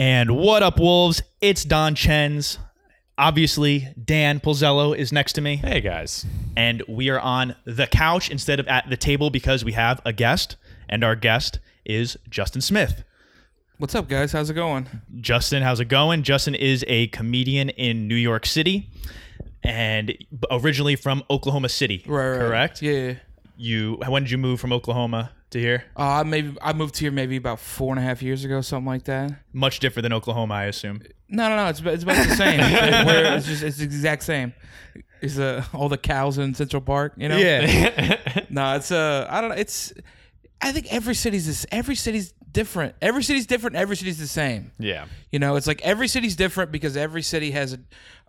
And what up, Wolves? It's Don Chens. Obviously, Dan Polzello is next to me, Hey guys. and we are on the couch instead of at the table because we have a guest, and our guest is Justin Smith. What's up, guys? How's it going? Justin, how's it going? Justin is a comedian in New York City, and originally from Oklahoma City. Right. Correct. Yeah. You. When did you move from Oklahoma to here? Uh, maybe I moved here maybe about four and a half years ago, something like that. Much different than Oklahoma, I assume. No, no, no. It's about, it's about the same. It's just it's the exact same. It's uh, all the cows in Central Park. You know. Yeah. No, it's uh, I don't know. It's I think every city's this. Every city's different. Every city's different. Every city's the same. Yeah. You know, it's like every city's different because every city has a,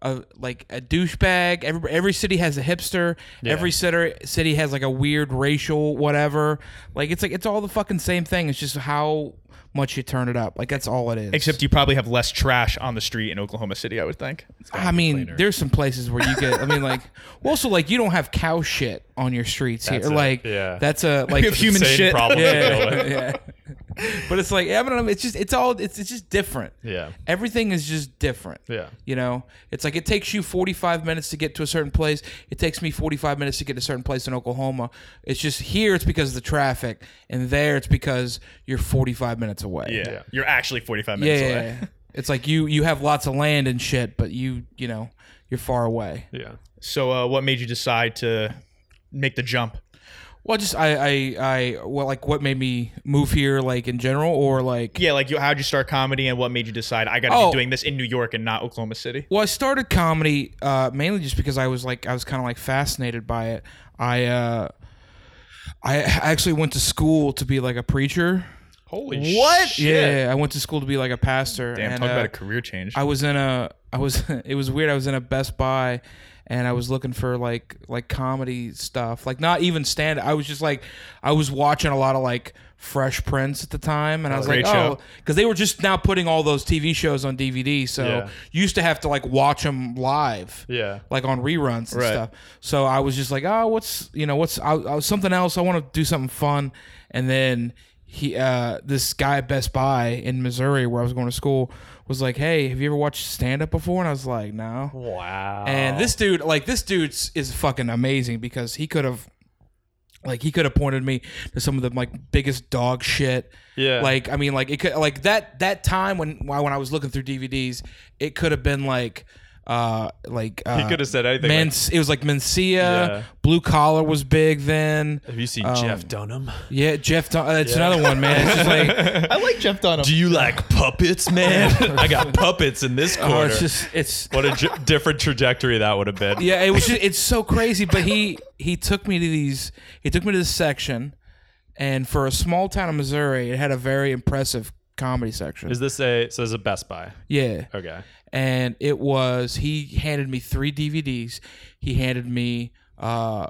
a like a douchebag. Every every city has a hipster. Every city city has like a weird racial whatever. Like it's like it's all the fucking same thing. It's just how much you turn it up. Like that's all it is. Except you probably have less trash on the street in Oklahoma City, I would think. I mean, there's some places where you get. I mean, like also like you don't have cow shit on your streets That's here. a- like yeah. that's a like We human shit. problem to deal with. yeah. But it's like I don't know. It's just it's all it's it's just different. Yeah. Everything is just different. Yeah. You know, it's like it takes you 45 minutes to get to a certain place. It takes me 45 minutes to get to a certain place in Oklahoma. It's just here it's because of the traffic, and there it's because you're 45 minutes away. Yeah. Yeah. You're actually 45 minutes yeah, away. yeah. It's like you you have lots of land and shit, but you you know you're far away. Yeah. So, uh, what made you decide to make the jump? Well, just I I I well like what made me move here like in general or like Yeah, like you, how'd you start comedy and what made you decide I got to Oh. be doing this in New York and not Oklahoma City? Well, I started comedy uh, mainly just because I was like I was kind of like fascinated by it. I uh, I actually went to school to be like a preacher. Holy What? shit. Yeah, I went to school to be like a pastor. Damn, and, talk uh, about a career change. I was in a I was it was weird. I was in a Best Buy and I was looking for like like comedy stuff. Like not even stand I was just like I was watching a lot of like Fresh Prince at the time and I was Great like, show. "Oh, cuz they were just now putting all those TV shows on DVD, so Yeah. you used to have to like watch them live." Yeah. Like on reruns and Right. stuff. So I was just like, "Oh, what's, you know, what's I, I, something else? I want to do something fun." And then he uh this guy at Best Buy in Missouri where I was going to school was like, "Hey, have you ever watched stand up before?" And I was like, "No." Wow. And this dude, like this dude, is fucking amazing because he could have like he could have pointed me to some of the like biggest dog shit. Yeah. Like I mean like it could like that that time when when I was looking through DVDs, it could have been like uh like uh, he could have said anything. Man, like, it was like Mencia. Yeah. Blue collar was big then. have you seen um, Jeff Dunham? Yeah, Jeff. Dun- uh, that's another one, man. It's just like I like Jeff Dunham. Do you like puppets, man? I got puppets in this corner. oh, it's just it's what a j- different trajectory that would have been. yeah, it was just, it's so crazy. But he he took me to these. He took me to this section, and for a small town in Missouri, it had a very impressive comedy section. Is this a so this is a Best Buy? yeah, Okay. and it was he handed me three DVDs. He handed me uh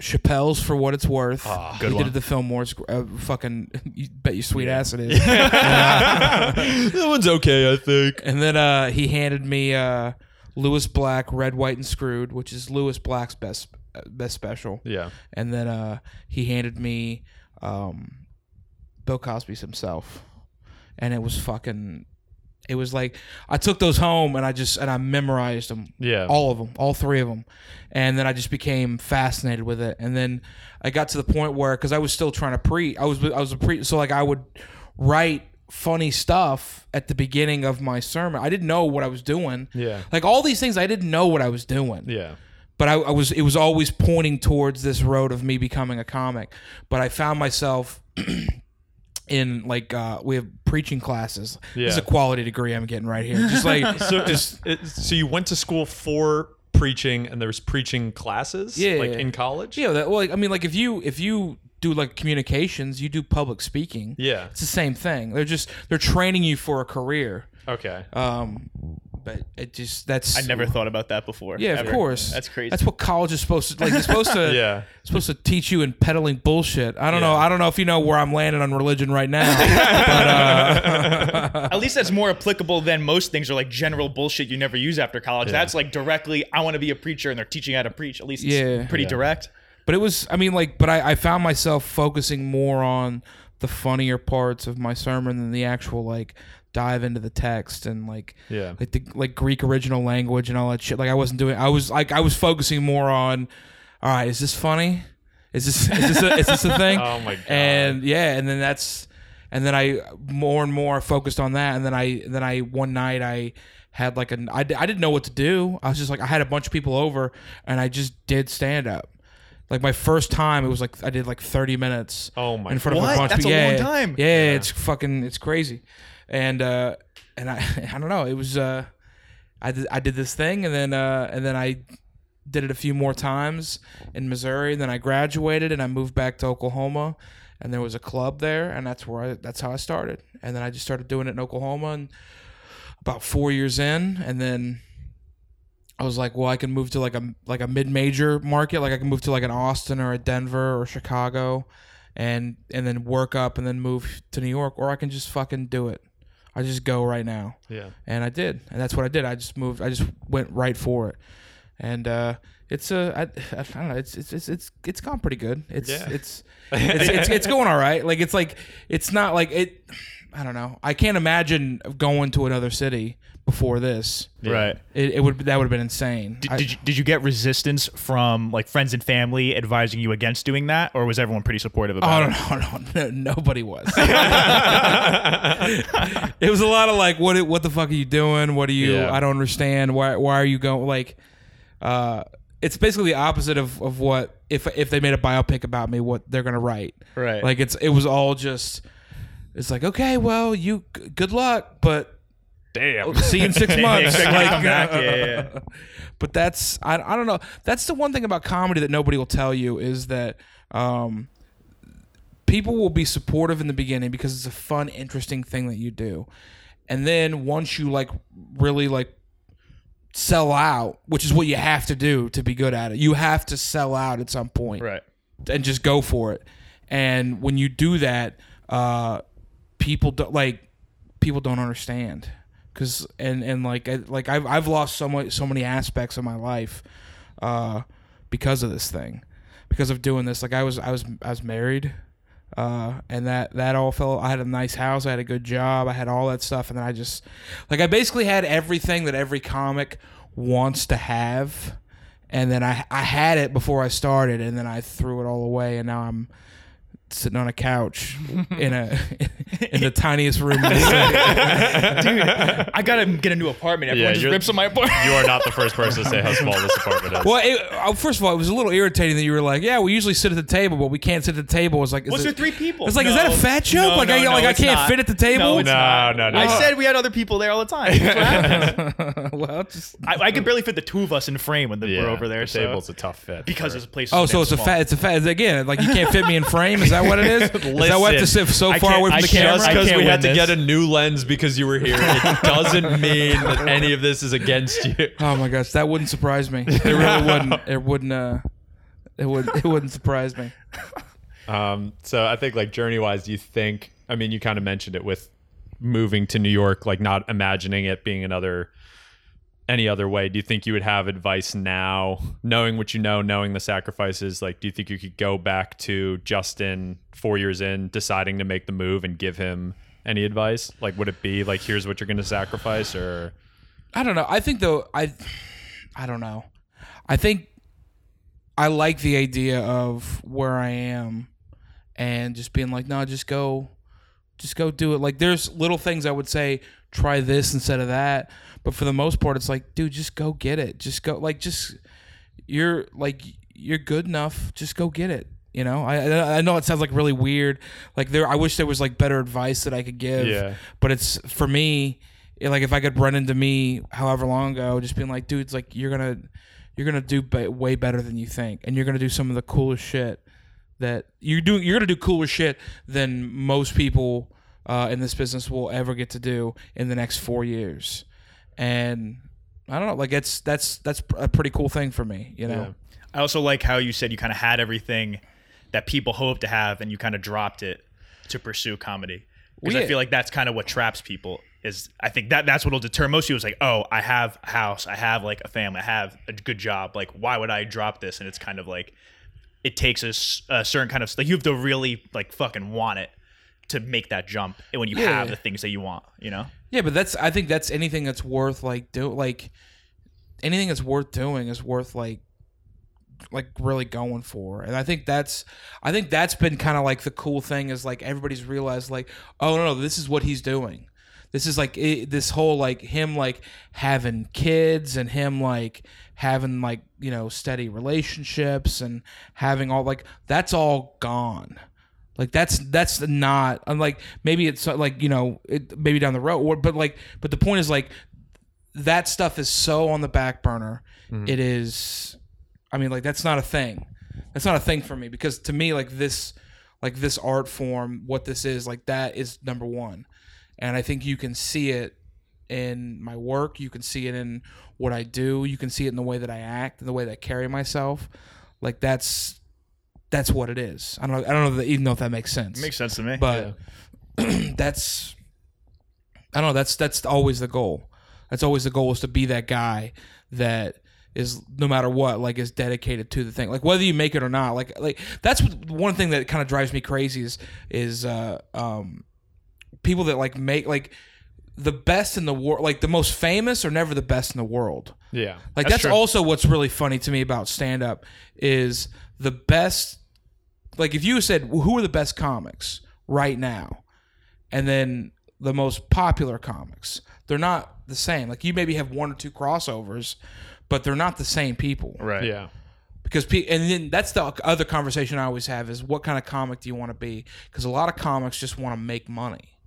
Chappelle's for what it's worth. Good he one. did the Fillmore's. Uh, fucking, you bet your sweet ass it is. that one's okay, I think. And then uh, he handed me uh, Lewis Black, Red, White, and Screwed, which is Lewis Black's best uh, best special. Yeah. And then uh, he handed me um, Bill Cosby's himself, and it was fucking. It was like I took those home and I just and I memorized them, Yeah. all of them, all three of them, and then I just became fascinated with it. And then I got to the point where because I was still trying to pre, I was I was a pre, so like I would write funny stuff at the beginning of my sermon. I didn't know what I was doing. Yeah. Like all these things, I didn't know what I was doing Yeah. but I, I was it was always pointing towards this road of me becoming a comic. But I found myself in like uh, we have preaching classes. This is a quality degree I'm getting right here. Just like So just it, so you went to school for preaching and there's preaching classes Yeah. like in college? yeah, that, well, like, I mean, like if you if you do like communications, you do public speaking. Yeah. It's the same thing. They're just they're training you for a career. Okay. Um, but it just that's I never thought about that before. Yeah, of course. That's crazy. That's what college is supposed to like. It's supposed to Yeah. supposed to teach you in peddling bullshit. I don't know. Yeah. I don't know if you know where I'm landing on religion right now. but uh, At least that's more applicable than most things are like general bullshit you never use after college. Yeah. That's like directly, I want to be a preacher and they're teaching you how to preach. At least it's Yeah. pretty Yeah. direct. but it was. I mean, like, but I, I found myself focusing more on the funnier parts of my sermon than the actual like dive into the text and like Yeah. like the like Greek original language and all that shit. Like I wasn't doing. I was like I was focusing more on. All right, is this funny? Is this is this a, is this a thing? Oh my God. And yeah, and then that's and then I more and more focused on that. And then I then I one night I had like an I, I didn't know what to do. I was just like I had a bunch of people over and I just did stand up. Like my first time, it was like I did like thirty minutes Oh my in front of What? a bunch That's of a long yeah, time. Yeah, it's fucking it's crazy, and uh, and I I don't know. It was uh, I did I did this thing, and then uh, and then I did it a few more times in Missouri. Then I graduated, and I moved back to Oklahoma, and there was a club there, and that's where I that's how I started. And then I just started doing it in Oklahoma, and about four years in, and then. I was like, well, I can move to like a like a mid major market, like I can move to like an Austin or a Denver or Chicago, and and then work up and then move to New York, or I can just fucking do it. I just go right now, Yeah. and I did, and that's what I did. I just moved. I just went right for it, and uh, it's a I, I don't know. It's it's it's it's it's gone pretty good. It's Yeah. it's, it's it's it's going all right. Like it's like it's not like it. I don't know. I can't imagine going to another city before this. Right. It, it would that would have been insane. Did, I- did you did you get resistance from like friends and family advising you against doing that, or was everyone pretty supportive Oh about it? no, no, no, no, nobody was. it was a lot of like, what, what the fuck are you doing? What are you? Yeah. I don't understand. Why, why are you going? Like, uh, it's basically the opposite of, of what if if they made a biopic about me, what they're gonna write. Right. Like it's it was all just. It's like okay, well, you g- good luck, but Damn. see you in six months. expect you to Like. Yeah, yeah, yeah. but that's I, I don't know. That's the one thing about comedy that nobody will tell you is that um, people will be supportive in the beginning because it's a fun, interesting thing that you do, and then once you like really like sell out, which is what you have to do to be good at it, you have to sell out at some point Right. and just go for it. And when you do that, uh, people don't like people don't understand because and and like I, like I've I've lost so much so many aspects of my life uh, because of this thing because of doing this. Like I was I was I was married. Uh, and that that all fell. I had a nice house. I had a good job. I had all that stuff, and then I just like I basically had everything that every comic wants to have, and then I I had it before I started, and then I threw it all away, and now I'm sitting on a couch in a in the tiniest room. In the city. Dude, I gotta get a new apartment. Everyone Yeah, just you're- rips on my apartment. You are not the first person to say how small this apartment is. well, it, uh, first of all, it was a little irritating that you were like, "Yeah, we usually sit at the table, but we can't sit at the table." It's like, is Was it- there three people? It's like, is that a No. fat joke? No, like, no, I, no, like I it's can't not. fit at the table. No, it's No, not. no, no. I said we had other people there all the time. That's what happens. well, just I, I could barely fit the two of us in frame when the, yeah, we're over there. The so- table's a tough fit. because for- this place. oh, so it's a small. fat. It's a fat again. Like you can't fit me in frame. Is that what it is? Is that have to sit so I far away from I the can't- camera? just I because can't we had to get a new lens because you were here, it doesn't mean that any of this is against you. Oh my gosh, that wouldn't surprise me. It really wouldn't. It wouldn't. Uh, it would. It wouldn't surprise me. Um, so I think like journey wise, do you think? I mean, you kind of mentioned it with moving to New York, like not imagining it being another any other way. Do you think you would have advice now, knowing what you know, knowing the sacrifices? Like, do you think you could go back to Justin four years in, deciding to make the move and give him any advice? Like, would it be like, here's what you're going to sacrifice, or I don't know. I think though. I. I don't know. I think. I like the idea of where I am, and just being like, no, just go, just go do it. Like, there's little things I would say, try this instead of that, but for the most part, it's like, dude, just go get it. Just go, like, just you're like you're good enough. Just go get it. You know, I I know it sounds like really weird. Like there, I wish there was like better advice that I could give. Yeah. But it's for me, it- like if I could run into me however long ago, just being like, dude, it's like you're gonna you're gonna do way better than you think, and you're gonna do some of the coolest shit that you're doing. You're gonna do cooler shit than most people uh, in this business will ever get to do in the next four years. And I don't know, like it's that's that's a pretty cool thing for me. You know. I also like how you said you kind of had everything that people hope to have, and you kind of dropped it to pursue comedy. Because Well, I feel like that's kind of what traps people. Is I think that that's what'll deter most people. Is like, oh, I have a house, I have like a family, I have a good job. Like, why would I drop this? And it's kind of like it takes a certain kind of like you have to really like fucking want it to make that jump when you have the things that you want. You know. Yeah, but that's I think that's anything that's worth like do like anything that's worth doing is worth like like really going for and i think that's i think that's been kind of like the cool thing is like everybody's realized like oh no no this is what he's doing this is like it, this whole like him like having kids and him like having like you know steady relationships and having all like that's all gone like that's that's not I'm like maybe it's like you know it, maybe down the road or but like but the point is like that stuff is so on the back burner mm-hmm. it is I mean, like that's not a thing. That's not a thing for me because to me, like this, like this art form, what this is, like that is number one, and I think you can see it in my work. You can see it in what I do. You can see it in the way that I act, in the way that I carry myself. Like that's that's what it is. I don't know. I don't know that, even know if that makes sense. It makes sense to me. But yeah. that's I don't know. That's that's always the goal. That's always the goal is to be that guy that is no matter what like is dedicated to the thing like whether you make it or not like like that's one thing that kind of drives me crazy is is uh um people that like make like the best in the world like the most famous are never the best in the world yeah like that's, that's also what's really funny to me about stand up is the best like if you said well, who are the best comics right now and then the most popular comics they're not the same like you maybe have one or two crossovers but they're not the same people. Right. Yeah. Because pe- and then that's the other conversation I always have is what kind of comic do you want to be? Because a lot of comics just want to make money.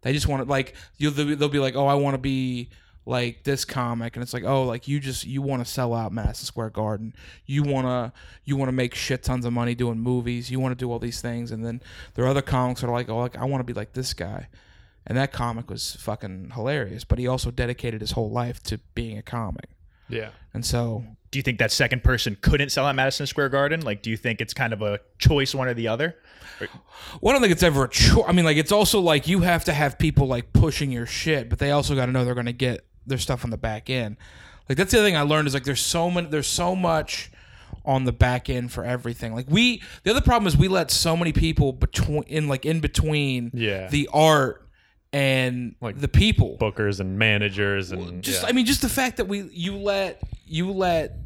They just want to like you. They'll be like, oh, I want to be like this comic and it's like oh like you just you want to sell out Madison Square Garden you want to you want to make shit tons of money doing movies you want to do all these things and then there are other comics that are like oh like I want to be like this guy and that comic was fucking hilarious but he also dedicated his whole life to being a comic yeah. And so, do you think that second person couldn't sell at Madison Square Garden? Like, do you think it's kind of a choice, one or the other? Well, I don't think it's ever a choice. I mean, like, it's also like you have to have people like pushing your shit, but they also got to know they're going to get their stuff on the back end. Like, that's the other thing I learned is like there's so many, there's so much on the back end for everything. Like we, the other problem is we let so many people between, in like in between, yeah. the art and like the people, bookers and managers, and just yeah. I mean, just the fact that we you let you let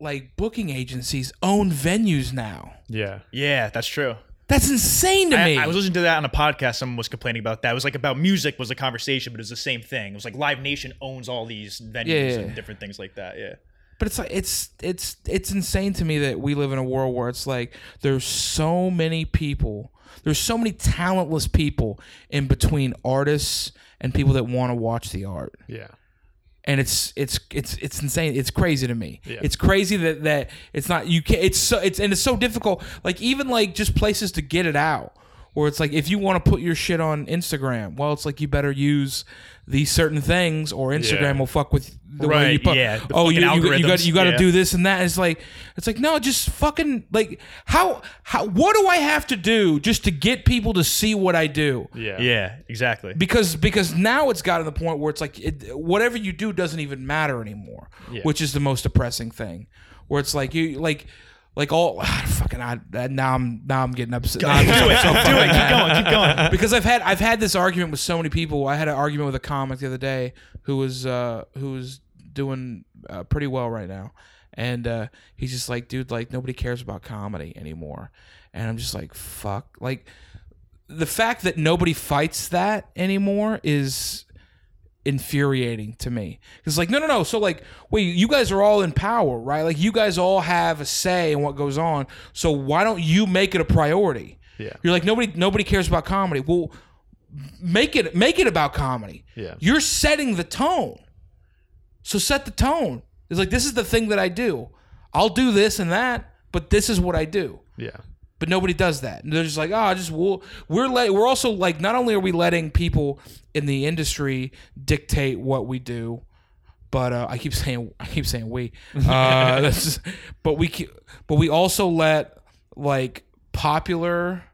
like booking agencies own venues now. Yeah, yeah, that's true. That's insane to I, me. I was listening to that on a podcast. Someone was complaining about that. It was like about music was a conversation, but it was the same thing. It was like Live Nation owns all these venues yeah, yeah. and different things like that. Yeah. But it's like it's it's it's insane to me that we live in a world where it's like there's so many people there's so many talentless people in between artists and people that want to watch the art. Yeah. And it's it's it's it's insane. It's crazy to me. Yeah. It's crazy that that it's not you can it's so it's and it's so difficult. Like even like just places to get it out. Or it's like if you want to put your shit on Instagram, well, it's like you better use these certain things, or Instagram yeah. will fuck with the right, way you put. Yeah, oh, you, you, you got you got to yeah. do this and that. It's like it's like no, just fucking like how how what do I have to do just to get people to see what I do? Yeah, yeah, exactly. Because because now it's gotten to the point where it's like it, whatever you do doesn't even matter anymore, yeah. which is the most depressing thing. Where it's like you like like all fucking I, now I'm now I'm getting upset. Go, do it, so do it. Keep going, keep going. Because I've had I've had this argument with so many people. I had an argument with a comic the other day who was uh, who was doing uh, pretty well right now, and uh, he's just like, dude, like nobody cares about comedy anymore, and I'm just like, fuck, like the fact that nobody fights that anymore is infuriating to me. It's like, no, no, no. So like, wait, you guys are all in power, right? Like you guys all have a say in what goes on. So why don't you make it a priority? Yeah. You're like nobody nobody cares about comedy. Well, make it make it about comedy. Yeah. You're setting the tone. So set the tone. It's like this is the thing that I do. I'll do this and that, but this is what I do. Yeah but nobody does that. And they're just like, oh, just we'll, we're let, we're also like, not only are we letting people in the industry dictate what we do, but uh, I keep saying I keep saying we, uh, just, but we keep, but we also let like popular,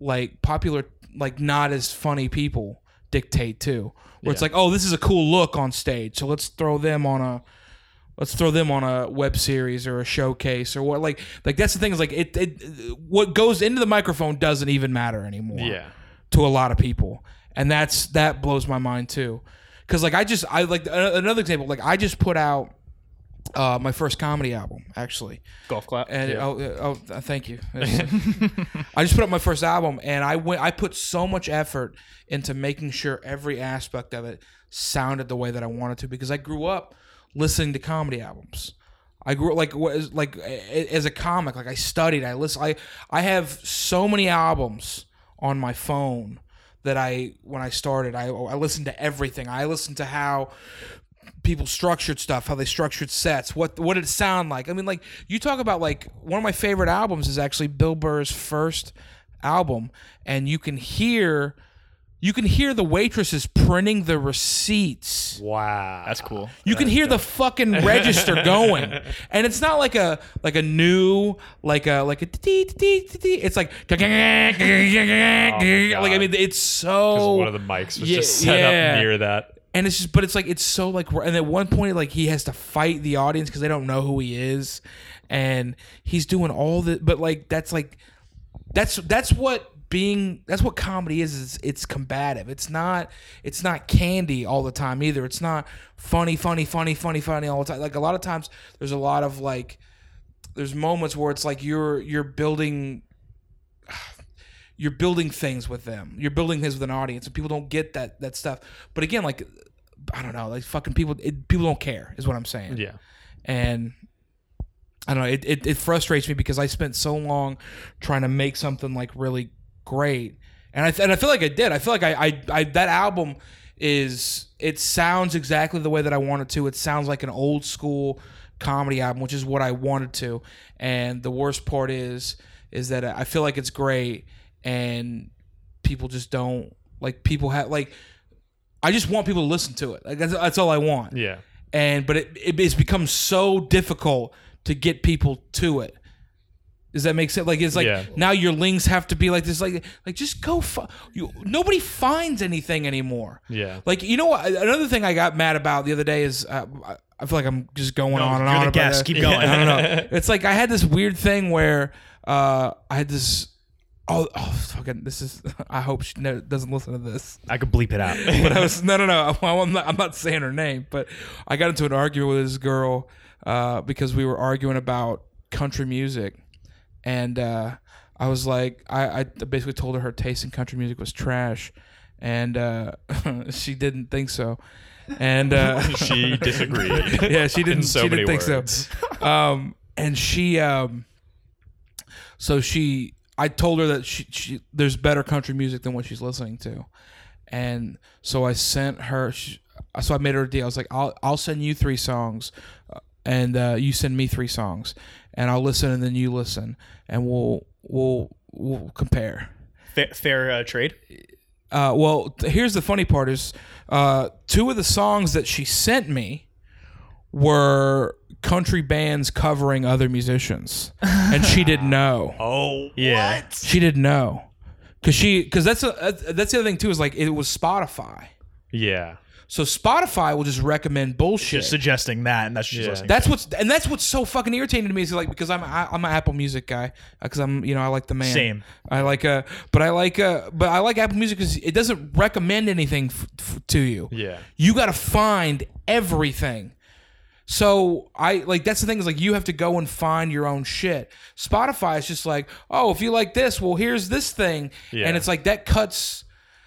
like popular, like not as funny people dictate too. Where yeah. it's like, oh, this is a cool look on stage, so let's throw them on a let's throw them on a web series or a showcase or what like like that's the thing is like it, it what goes into the microphone doesn't even matter anymore Yeah. to a lot of people and that's that blows my mind too because like i just i like another example like i just put out uh, my first comedy album actually Golf clap. and oh, uh, oh, uh, thank you. I just put up my first album, and I went. I put so much effort into making sure every aspect of it sounded the way that I wanted to because I grew up listening to comedy albums. I grew like was like as a comic. Like I studied. I listen. I I have so many albums on my phone that I when I started. I I listened to everything. I listened to how people structured stuff, how they structured sets, what what did it sound like? I mean, like you talk about like one of my favorite albums is actually Bill Burr's first album, and you can hear you can hear the waitresses printing the receipts. Wow. That's cool. You can hear the fucking register going, and it's not like a like a new like a like a dee, dee, dee, dee. it's like like I mean it's so one of the mics was Yeah, just set yeah. up near that. and it's just but it's like it's so like and at one point like he has to fight the audience because they don't know who he is and he's doing all the but like that's like that's that's what being that's what comedy is, is it's combative it's not it's not candy all the time either it's not funny funny funny funny funny all the time like a lot of times there's a lot of like there's moments where it's like you're you're building you're building things with them. You're building things with an audience, and people don't get that that stuff. But again, like I don't know, like fucking people, it, people don't care, is what I'm saying. Yeah. And I don't know, it, it it frustrates me because I spent so long trying to make something like really great, and I and I feel like I did. I feel like I I, I that album is it sounds exactly the way that I wanted to. It sounds like an old school comedy album, which is what I wanted to. And the worst part is is that I feel like it's great and people just don't like people have like I just want people to listen to it. Like that's, that's all I want. Yeah. And but it, it it's become so difficult to get people to it. Does that make sense? Like it's like Yeah. now your links have to be like this. Like like just go. Fi- you, nobody finds anything anymore. Yeah. Like you know what? Another thing I got mad about the other day is uh, I- I feel like I'm just going on and you're on. the about guest. it. Keep going. I don't know. It's like I had this weird thing where uh, I had this. Oh, oh, fucking! This is. I hope she no, doesn't listen to this. I could bleep it out. But I was no, no, no. I'm not, I'm not saying her name, but I got into an argument with this girl uh, because we were arguing about country music, and uh, I was like, I, I basically told her her taste in country music was trash, and uh, she didn't think so, and uh, She disagreed. yeah, she didn't. So she didn't think words. so. Um, and she, um, so she, I told her that she, she, there's better country music than what she's listening to, and so I sent her. She, so I made her a deal. I was like, I'll, I'll send you three songs, uh, and uh, you send me three songs, and I'll listen, and then you listen, and we'll, we'll, we'll compare. fair fair uh, trade. Uh, well, th- here's the funny part: is uh, two of the songs that she sent me were country bands covering other musicians, and she didn't know. oh. Yeah. She didn't know because she because that's a, that's that's the other thing too is like it was Spotify. Yeah. So Spotify will just recommend bullshit. Just suggesting that, and that's what she's Yeah. listening. that's what's and that's what's so fucking irritating to me is like because I'm I, I'm an Apple Music guy because I'm you know I like the man Same. I like uh but I like uh but I like Apple Music because it doesn't recommend anything f- f- to you Yeah. you got to find everything. So I like that's the thing is like you have to go and find your own shit. Spotify is just like, oh, if you like this, well, here's this thing, Yeah. and it's like that cuts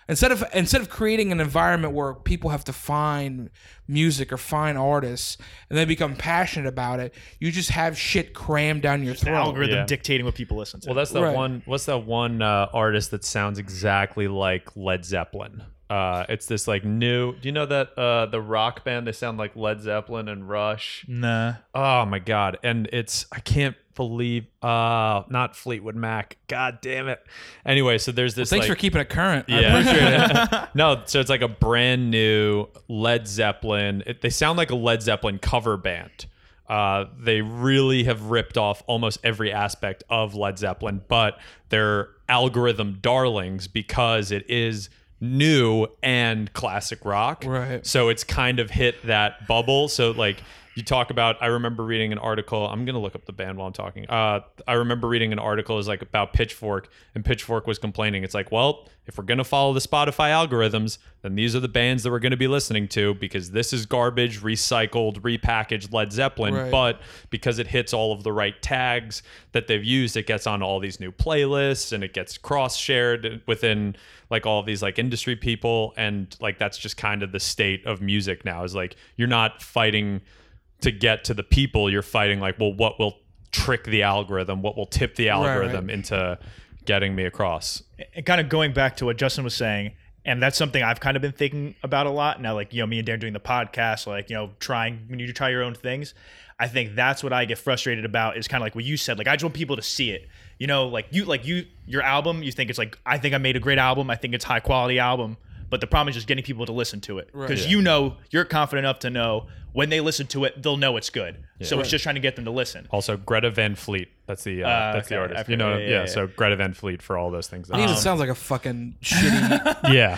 instead of instead of creating an environment where people have to find music or find artists and they become passionate about it. You just have shit crammed down your The throat. algorithm Yeah. dictating what people listen to. Well, that's that Right. one. What's that one uh, artist that sounds exactly like Led Zeppelin? Uh, it's this like new. Do you know that uh, the rock band? They sound like Led Zeppelin and Rush. nah. Oh my god! And it's I can't believe. Uh, not Fleetwood Mac. God damn it. Anyway, so there's this. Thanks like, for keeping it current. I Yeah. appreciate it. no, so it's like a brand new Led Zeppelin. It, they sound like a Led Zeppelin cover band. Uh, they really have ripped off almost every aspect of Led Zeppelin, but they're algorithm darlings because it is new and classic rock. Right. So it's kind of hit that bubble. So like you talk about i remember reading an article i'm gonna look up the band while i'm talking uh, i remember reading an article is like about pitchfork and pitchfork was complaining it's like well if we're gonna follow the spotify algorithms then these are the bands that we're gonna be listening to because this is garbage recycled repackaged led zeppelin right. but because it hits all of the right tags that they've used it gets on all these new playlists and it gets cross shared within like all of these like industry people and like that's just kind of the state of music now is like you're not fighting to get to the people you're fighting like well what will trick the algorithm what will tip the algorithm right, right. into getting me across and kind of going back to what justin was saying and that's something I've kind of been thinking about a lot now. Like you know, me and Dan doing the podcast, like you know, trying when you try your own things. I think that's what I get frustrated about. Is kind of like what you said. Like I just want people to see it. You know, like you, like you, your album. You think it's like I think I made a great album. I think it's high quality album. But the problem is just getting people to listen to it because right. yeah. you know you're confident enough to know when they listen to it, they'll know it's good. Yeah. So right. it's just trying to get them to listen. Also, Greta Van Fleet. That's the uh, uh, that's okay. the artist. You know, yeah, yeah, So Greta Van Fleet for all those things. It even um, sounds like a fucking shitty. yeah.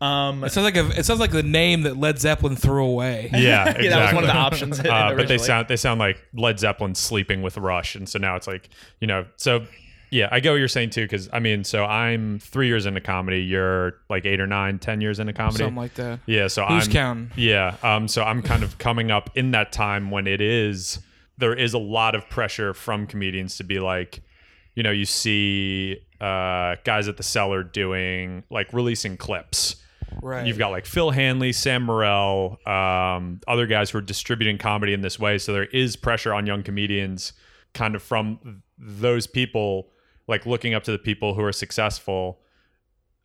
Um, it sounds like a, it sounds like the name that Led Zeppelin threw away. Yeah, exactly. yeah, that was one of the options. uh, but they sound they sound like Led Zeppelin sleeping with Rush, and so now it's like you know. So yeah, I get what you're saying too, because I mean, so I'm three years into comedy. You're like eight or nine, ten years into comedy, something like that. Yeah, so Who's I'm counting? Yeah, um, so I'm kind of coming up in that time when it is there is a lot of pressure from comedians to be like, you know, you see uh, guys at the cellar doing like releasing clips Right. You've got like Phil Hanley, Sam Morril, um, other guys who are distributing comedy in this way. So there is pressure on young comedians, kind of from those people, like looking up to the people who are successful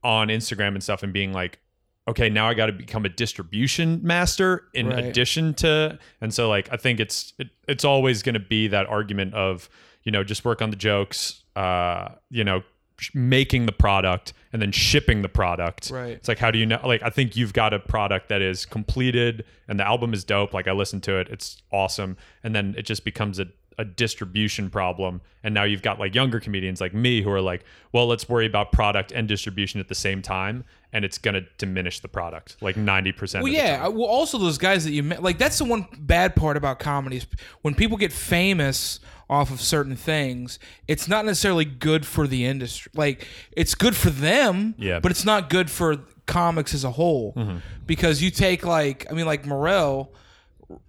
on Instagram and stuff, and being like, okay, now I got to become a distribution master in right. addition to, and so like I think it's it, it's always going to be that argument of you know just work on the jokes, uh, you know making the product and then shipping the product. Right. It's like how do you know like I think you've got a product that is completed and the album is dope. Like I listened to it, it's awesome. And then it just becomes a a distribution problem and now you've got like younger comedians like me who are like well let's worry about product and distribution at the same time and it's going to diminish the product like 90% well yeah well also those guys that you met like that's the one bad part about comedies when people get famous off of certain things, it's not necessarily good for the industry. Like it's good for them, yeah. but it's not good for comics as a whole. Mm-hmm. Because you take like I mean like Morril,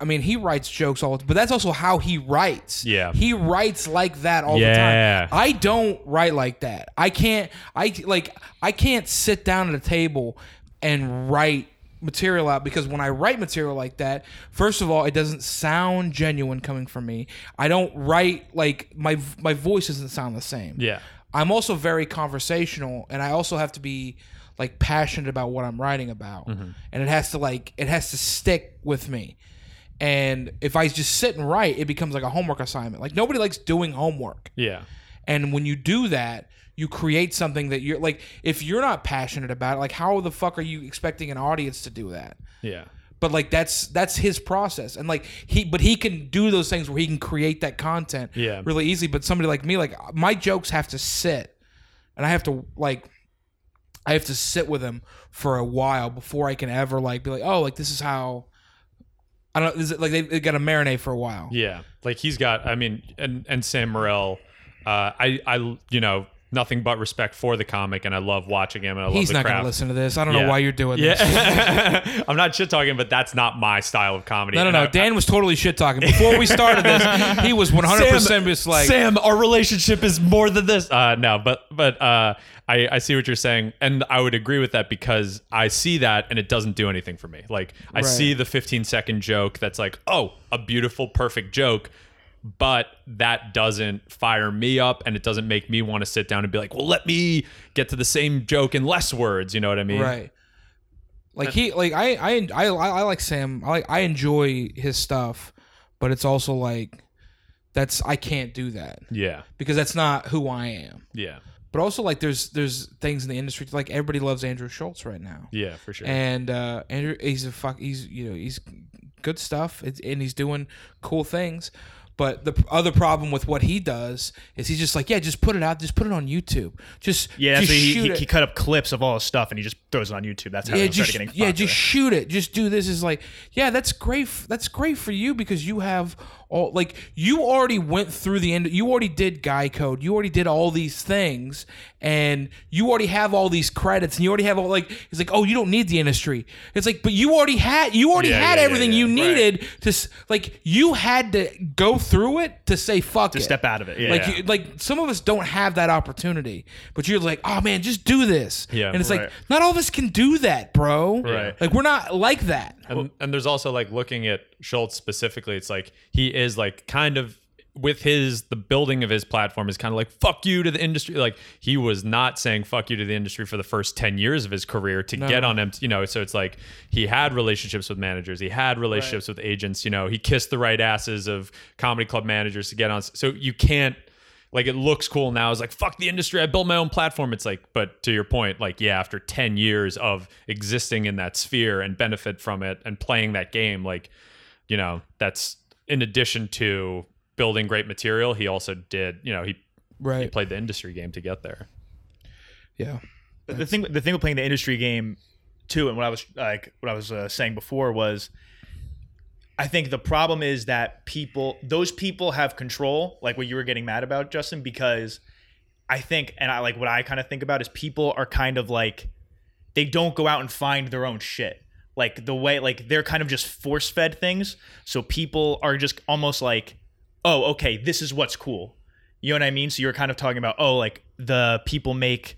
I mean he writes jokes all the time, but that's also how he writes. Yeah. He writes like that all yeah. the time. I don't write like that. I can't I like I can't sit down at a table and write material out because when I write material like that, first of all, it doesn't sound genuine coming from me. I don't write like my my voice doesn't sound the same. Yeah. I'm also very conversational and I also have to be like passionate about what I'm writing about. Mm-hmm. And it has to like it has to stick with me. And if I just sit and write, it becomes like a homework assignment. Like nobody likes doing homework. Yeah. And when you do that, you create something that you're like if you're not passionate about it like how the fuck are you expecting an audience to do that yeah but like that's that's his process and like he but he can do those things where he can create that content yeah really easy but somebody like me like my jokes have to sit and i have to like i have to sit with him for a while before i can ever like be like oh like this is how i don't know. is it like they, they got to marinate for a while yeah like he's got i mean and and sam morril uh, I, I, you know, nothing but respect for the comic, and I love watching him. And I He's love not going to listen to this. I don't yeah. know why you're doing this. Yeah. I'm not shit talking, but that's not my style of comedy. No, no, no. I, Dan was totally shit talking before we started this. He was 100 percent just like Sam. Our relationship is more than this. Uh, no, but but uh, I I see what you're saying, and I would agree with that because I see that, and it doesn't do anything for me. Like I right. see the 15 second joke that's like, oh, a beautiful, perfect joke but that doesn't fire me up and it doesn't make me want to sit down and be like, well, let me get to the same joke in less words. You know what I mean? Right. Like he, like I, I, I, I like Sam. I like, I enjoy his stuff, but it's also like, that's I can't do that. Yeah. Because that's not who I am. Yeah. But also like there's there's things in the industry like everybody loves Andrew Schulz right now. Yeah, for sure. And uh Andrew he's a fuck he's you know he's good stuff and he's doing cool things But the other problem with what he does is he's just like, yeah, just put it out, just put it on YouTube, just Yeah, just what he, he, he cut up clips of all his stuff and he just throws it on YouTube. That's how yeah, he just started getting yeah, just shoot it. Just do this. Is like, yeah, that's great. That's great for you because you have all like you already went through the end. You already did guy code. You already did all these things, and you already have all these credits, and you already have all like. It's like, oh, you don't need the industry. It's like, but you already had. You already Yeah, had yeah, everything yeah. you Right. needed to like. You had to go through it to say fuck to it. step out of it. Yeah, Like, you, like some of us don't have that opportunity, but you're like, oh man, just do this. Yeah, and it's right. like, not all of us can do that, bro. Right. Like we're not like that. And, and there's also like looking at Schulz specifically, it's like he is like kind of with his the building of his platform is kind of like fuck you to the industry. Like he was not saying fuck you to the industry for the first 10 years of his career to get on him, you know. So it's like he had relationships with managers, he had relationships with agents, you know, he kissed the right asses of comedy club managers to get on. So you can't like it looks cool now. It's like fuck the industry. I built my own platform. It's like, but to your point, like yeah, after ten years of existing in that sphere and benefit from it and playing that game, like you know, that's in addition to building great material. He also did, you know, he he played the industry game to get there. Yeah. But the thing the thing with playing the industry game too and what i was like what i was uh, saying before was i think the problem is that people those people have control like what you were getting mad about justin because i think and i like what i kind of think about is people are kind of like they don't go out and find their own shit like the way like they're kind of just force fed things. So people are just almost like oh okay this is what's cool. You know what i mean? So you're kind of talking about oh like the people make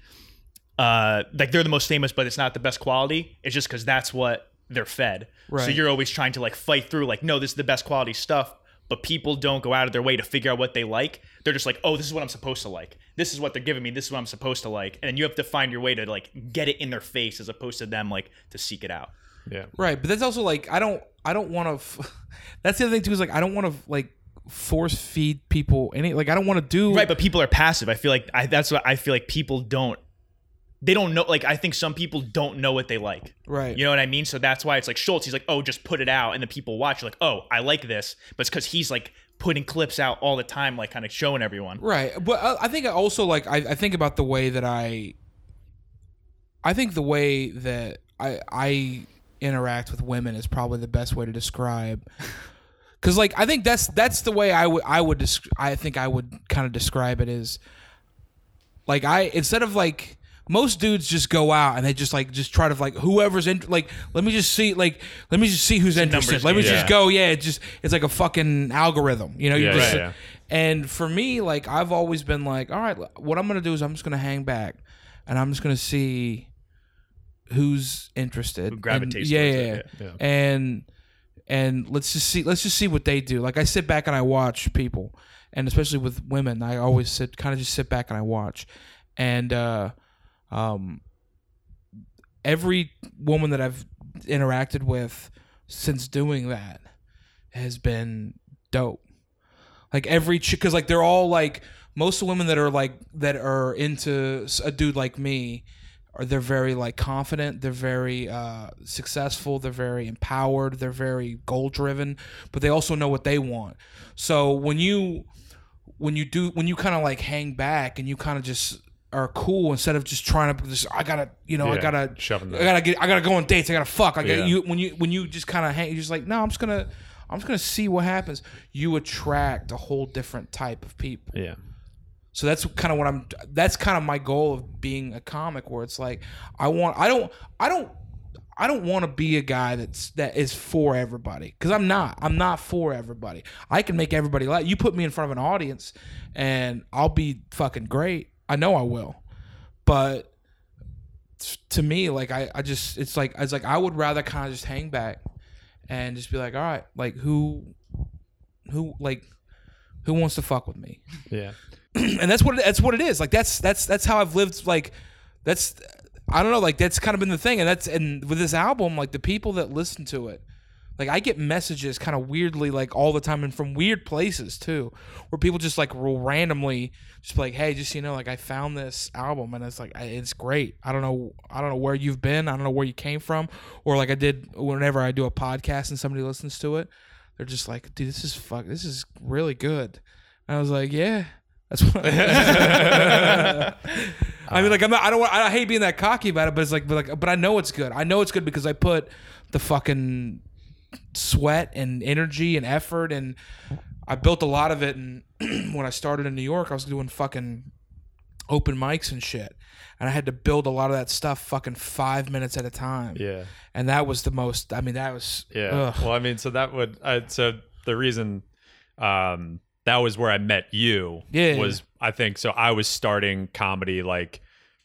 uh like they're the most famous but it's not the best quality. It's just because that's what they're fed. Right. so you're always trying to like fight through like no this is the best quality stuff but people don't go out of their way to figure out what they like. They're just like oh this is what i'm supposed to like. This is what they're giving me. This is what i'm supposed to like. And then you have to find your way to like get it in their face as opposed to them like to seek it out Yeah. Right. But that's also like I don't I don't want to. F- that's the other thing too is like I don't want to like force feed people any like I don't want to do right but people are passive i feel like I, that's what i feel like people don't they don't know like i think some people don't know what they like right. You know what I mean? So that's why it's like Schulz. He's like, oh, just put it out, and the people watch. Like, oh, I like this, but it's because he's like putting clips out all the time, like kind of showing everyone. Right, but uh, I think I also like I, I think about the way that I. I think the way that I I interact with women is probably the best way to describe. Because like I think that's that's the way I would I would desc- I think I would kind of describe it is. Like I instead of like most dudes just go out and they just like just try to like whoever's in like let me just see like let me just see who's interested. numbers Let me game. just go yeah it's just it's like a fucking algorithm you know you Yeah, just yeah, yeah. and for me, like I've always been like, all right, what I'm gonna do is I'm just gonna hang back, and I'm just gonna see who's interested, Who gravitates And, yeah, yeah, yeah. yeah. and and let's just see, let's just see what they do. Like I sit back and I watch people, and especially with women, I always sit kind of just sit back and I watch, and uh, um, every woman that I've interacted with since doing that has been dope. Like every chick, because like they're all like most of the women that are like that are into a dude like me, are they're very like confident, they're very uh, successful, they're very empowered, they're very goal driven, but they also know what they want. So when you when you do when you kind of like hang back and you kind of just are cool instead of just trying to just I gotta you know I gotta shoving I gotta get I gotta go on dates I gotta fuck I gotta, Yeah. you when you when you just kind of hang you're just like no I'm just gonna I'm just gonna see what happens you attract a whole different type of people Yeah. So that's kind of what I'm. That's kind of my goal of being a comic, where it's like I want. I don't. I don't. I don't want to be a guy that's that is for everybody because I'm not. I'm not for everybody. I can make everybody laugh. You put me in front of an audience, and I'll be fucking great. I know I will, but to me, like I, I just it's like it's like I would rather kind of just hang back and just be like, all right, like who, who like who wants to fuck with me? Yeah. and that's what it, that's what it is. Like that's that's that's how I've lived. Like that's I don't know. Like that's kind of been the thing. And that's and with this album, like the people that listen to it, like I get messages kind of weirdly, like all the time, and from weird places too, where people just like randomly just like, hey, just you know, like I found this album and it's like it's great. I don't know, I don't know where you've been. I don't know where you came from, or like I did whenever I do a podcast and somebody listens to it. they're just like, dude, this is fuck, this is really good. And I was like, yeah, that's what. I mean, like, I'm not, I don't, want, I hate being that cocky about it, but it's like, but like, but I know it's good. I know it's good because I put the fucking sweat and energy and effort and I built a lot of it. And when I started in New York, I was doing fucking open mics and shit. And I had to build a lot of that stuff fucking five minutes at a time. Yeah. And that was the most, I mean, that was, Yeah. ugh. Well, I mean, so that would I, so the reason um that was where I met you Yeah. was I think so I was starting comedy like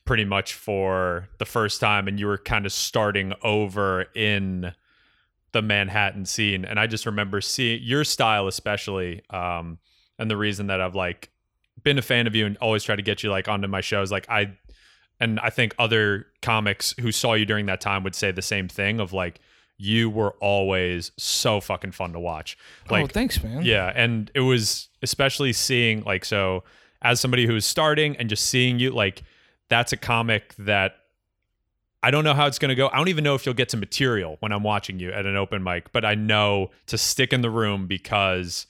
pretty much for the first time and you were kind of starting over in the Manhattan scene and I just remember seeing your style especially um and the reason that I've like been a fan of you and always try to get you like onto my shows like I and I think other comics who saw you during that time would say the same thing of like you were always so fucking fun to watch. Like oh, thanks, man. yeah, and it was especially seeing like so as somebody who's starting and just seeing you like that's a comic that I don't know how it's going to go. I don't even know if you'll get to material when I'm watching you at an open mic, but I know to stick in the room because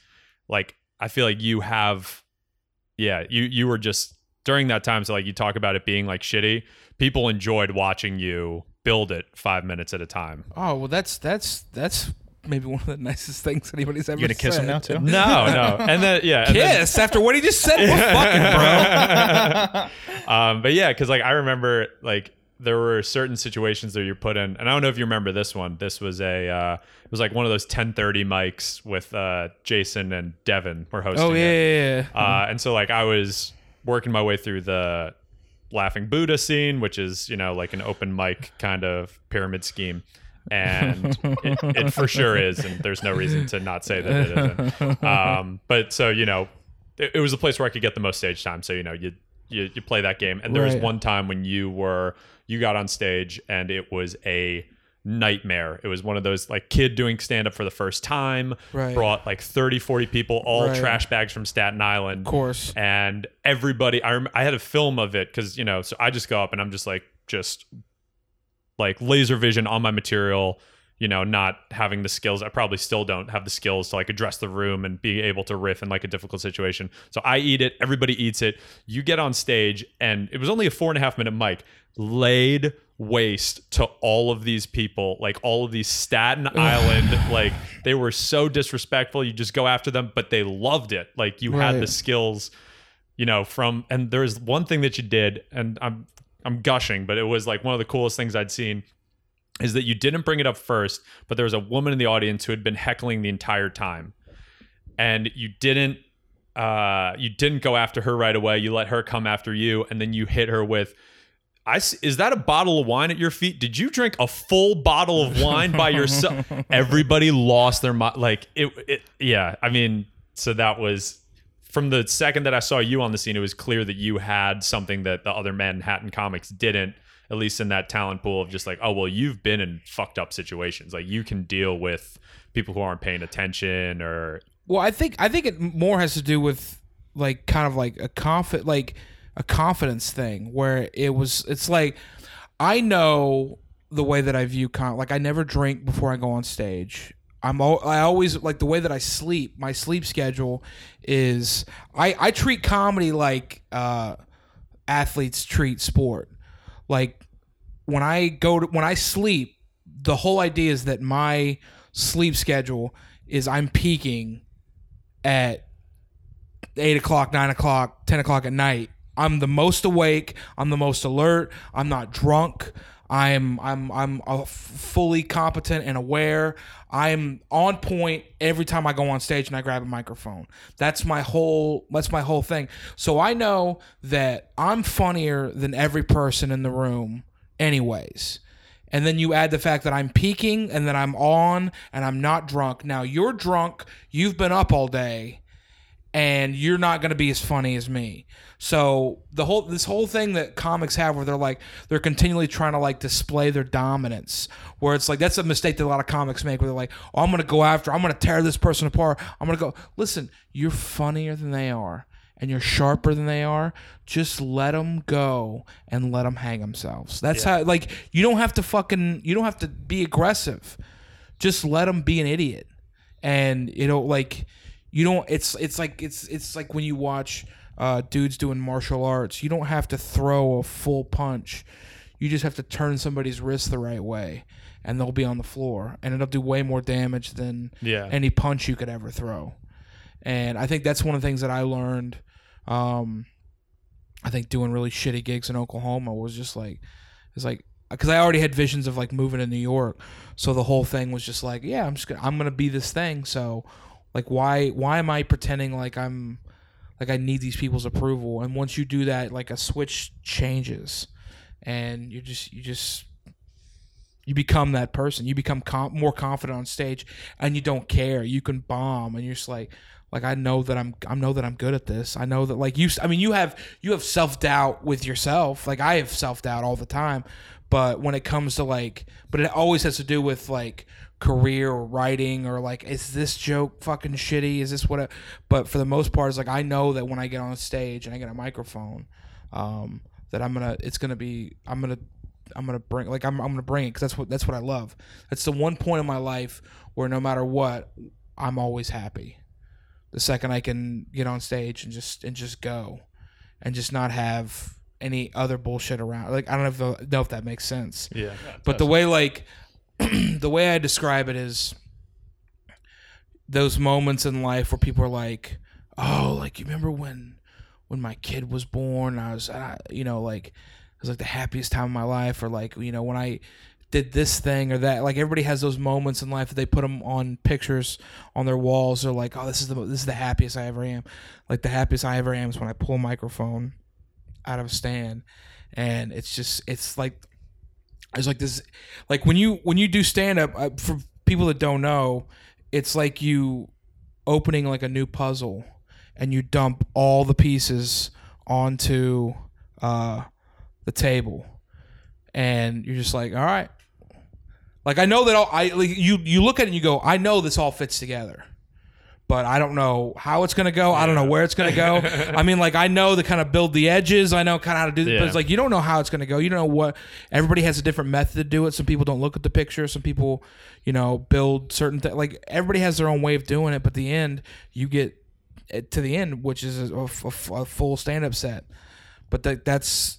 like I feel like you have yeah, you you were just during that time so like you talk about it being like shitty, people enjoyed watching you build it 5 minutes at a time. Oh well, that's that's that's maybe one of the nicest things anybody's ever. You gonna kiss him now too? No, no. And then yeah, and then- Kiss after what he just said? Fucking, bro. um, but yeah, because like I remember like there were certain situations that you put in, and I don't know if you remember this one. This was a uh, it was like one of those ten thirty mics with uh, Jason and Devin were hosting. Oh yeah, it. yeah, yeah. Uh, and so like I was working my way through the Laughing Buddha scene, which is you know like an open mic kind of pyramid scheme. And it, it for sure is, and there's no reason to not say that it isn't. Um, but so you know, it, it was a place where I could get the most stage time. So you know, you you, you play that game, and there was one time when you were you got on stage, and it was a nightmare. It was one of those like kid doing stand up for the first time, Right. brought like 30, 40 people, all Right. trash bags from Staten Island. Of course. And everybody, I, rem- I had a film of it because, you know, so I just go up and I'm just like, just like laser vision on my material, you know, not having the skills. I probably still don't have the skills to like address the room and be able to riff in like a difficult situation. So I eat it, everybody eats it. You get on stage, and it was only a four and a half minute mic, laid waste to all of these people, like all of these Staten Island, like they were so disrespectful. You just go after them, but they loved it. Like you had the skills you know from and there's one thing that you did and i'm i'm gushing but it was like one of the coolest things i'd seen is that you didn't bring it up first but there was a woman in the audience who had been heckling the entire time and you didn't uh you didn't go after her right away you let her come after you and then you hit her with I is that a bottle of wine at your feet? Did you drink a full bottle of wine by yourself? Everybody lost their mind. Like it, it, yeah. I mean, so that was from the second that I saw you on the scene. It was clear that you had something that the other Manhattan comics didn't. At least in that talent pool of just like, oh well, you've been in fucked up situations. Like you can deal with people who aren't paying attention or Well, I think I think it more has to do with like kind of like a confident like a confidence thing where it was it's like I know the way that I view con like I never drink before I go on stage. I'm al- I always like the way that I sleep. My sleep schedule is I I treat comedy like uh athletes treat sport. Like when I go to when I sleep, the whole idea is that my sleep schedule is I'm peaking at eight o'clock, nine o'clock, ten o'clock at night. I'm the most awake. I'm the most alert. I'm not drunk. I'm I'm I'm fully competent and aware. I'm on point every time I go on stage and I grab a microphone. That's my whole that's my whole thing. So I know that I'm funnier than every person in the room anyways. And then you add the fact that I'm peaking and that I'm on and I'm not drunk. Now you're drunk, you've been up all day, and you're not going to be as funny as me. So the whole this whole thing that comics have where they're like they're continually trying to like display their dominance where it's like that's a mistake that a lot of comics make where they're like oh I'm going to go after I'm going to tear this person apart I'm going to go listen you're funnier than they are and you're sharper than they are just let them go and let them hang themselves. That's how like you don't have to fucking you don't have to be aggressive. Just let them be an idiot. And you know like you don't it's it's like it's it's like when you watch uh, dudes doing martial arts. You don't have to throw a full punch. You just have to turn somebody's wrist the right way and they'll be on the floor and it'll do way more damage than Yeah. any punch you could ever throw. And i think that's one of the things that i learned um, i think doing really shitty gigs in oklahoma was just like it's like because i already had visions of like moving to new york. So the whole thing was just like yeah i'm just gonna i'm gonna be this thing. So like why why am i pretending like i'm like i need these people's approval. And once you do that like a switch changes. And you just you just you become that person. You become com- more confident on stage and you don't care. You can bomb and you're just like like i know that i'm i know that i'm good at this. I know that like you i mean you have you have self-doubt with yourself. Like i have self-doubt all the time. But when it comes to like but it always has to do with like career or writing or like is this joke fucking shitty? Is this what I, but for the most part it's like i know that when i get on stage and i get a microphone um that i'm gonna it's gonna be i'm gonna i'm gonna bring like i'm, I'm gonna bring it because that's what that's what i love. That's the one point in my life where no matter what i'm always happy. The second i can get on stage and just and just go and just not have any other bullshit around like i don't know if, know if that makes sense. Yeah. but the way like the way I describe it is those moments in life where people are like, "Oh, like you remember when when my kid was born? I was, uh, you know, like it was like the happiest time of my life, or like you know when I did this thing or that. Like everybody has those moments in life that they put them on pictures on their walls. They're like, "Oh, this is the this is the happiest I ever am." Like the happiest I ever am is when I pull a microphone out of a stand, and it's just it's like it's like this like when you when you do stand up uh, for people that don't know it's like you opening like a new puzzle and you dump all the pieces onto uh the table. And you're just like all right. Like i know that all i like you you look at it and you go i know this all fits together but I don't know how it's gonna go. I don't know where it's gonna go. I mean, like I know to kind of build the edges. I know kind of how to do. Yeah. But it's like you don't know how it's gonna go. You don't know what. Everybody has a different method to do it. Some people don't look at the picture. Some people, you know, build certain things. Like everybody has their own way of doing it. But the end, you get it to the end, which is a, a- a full stand up set. But that that's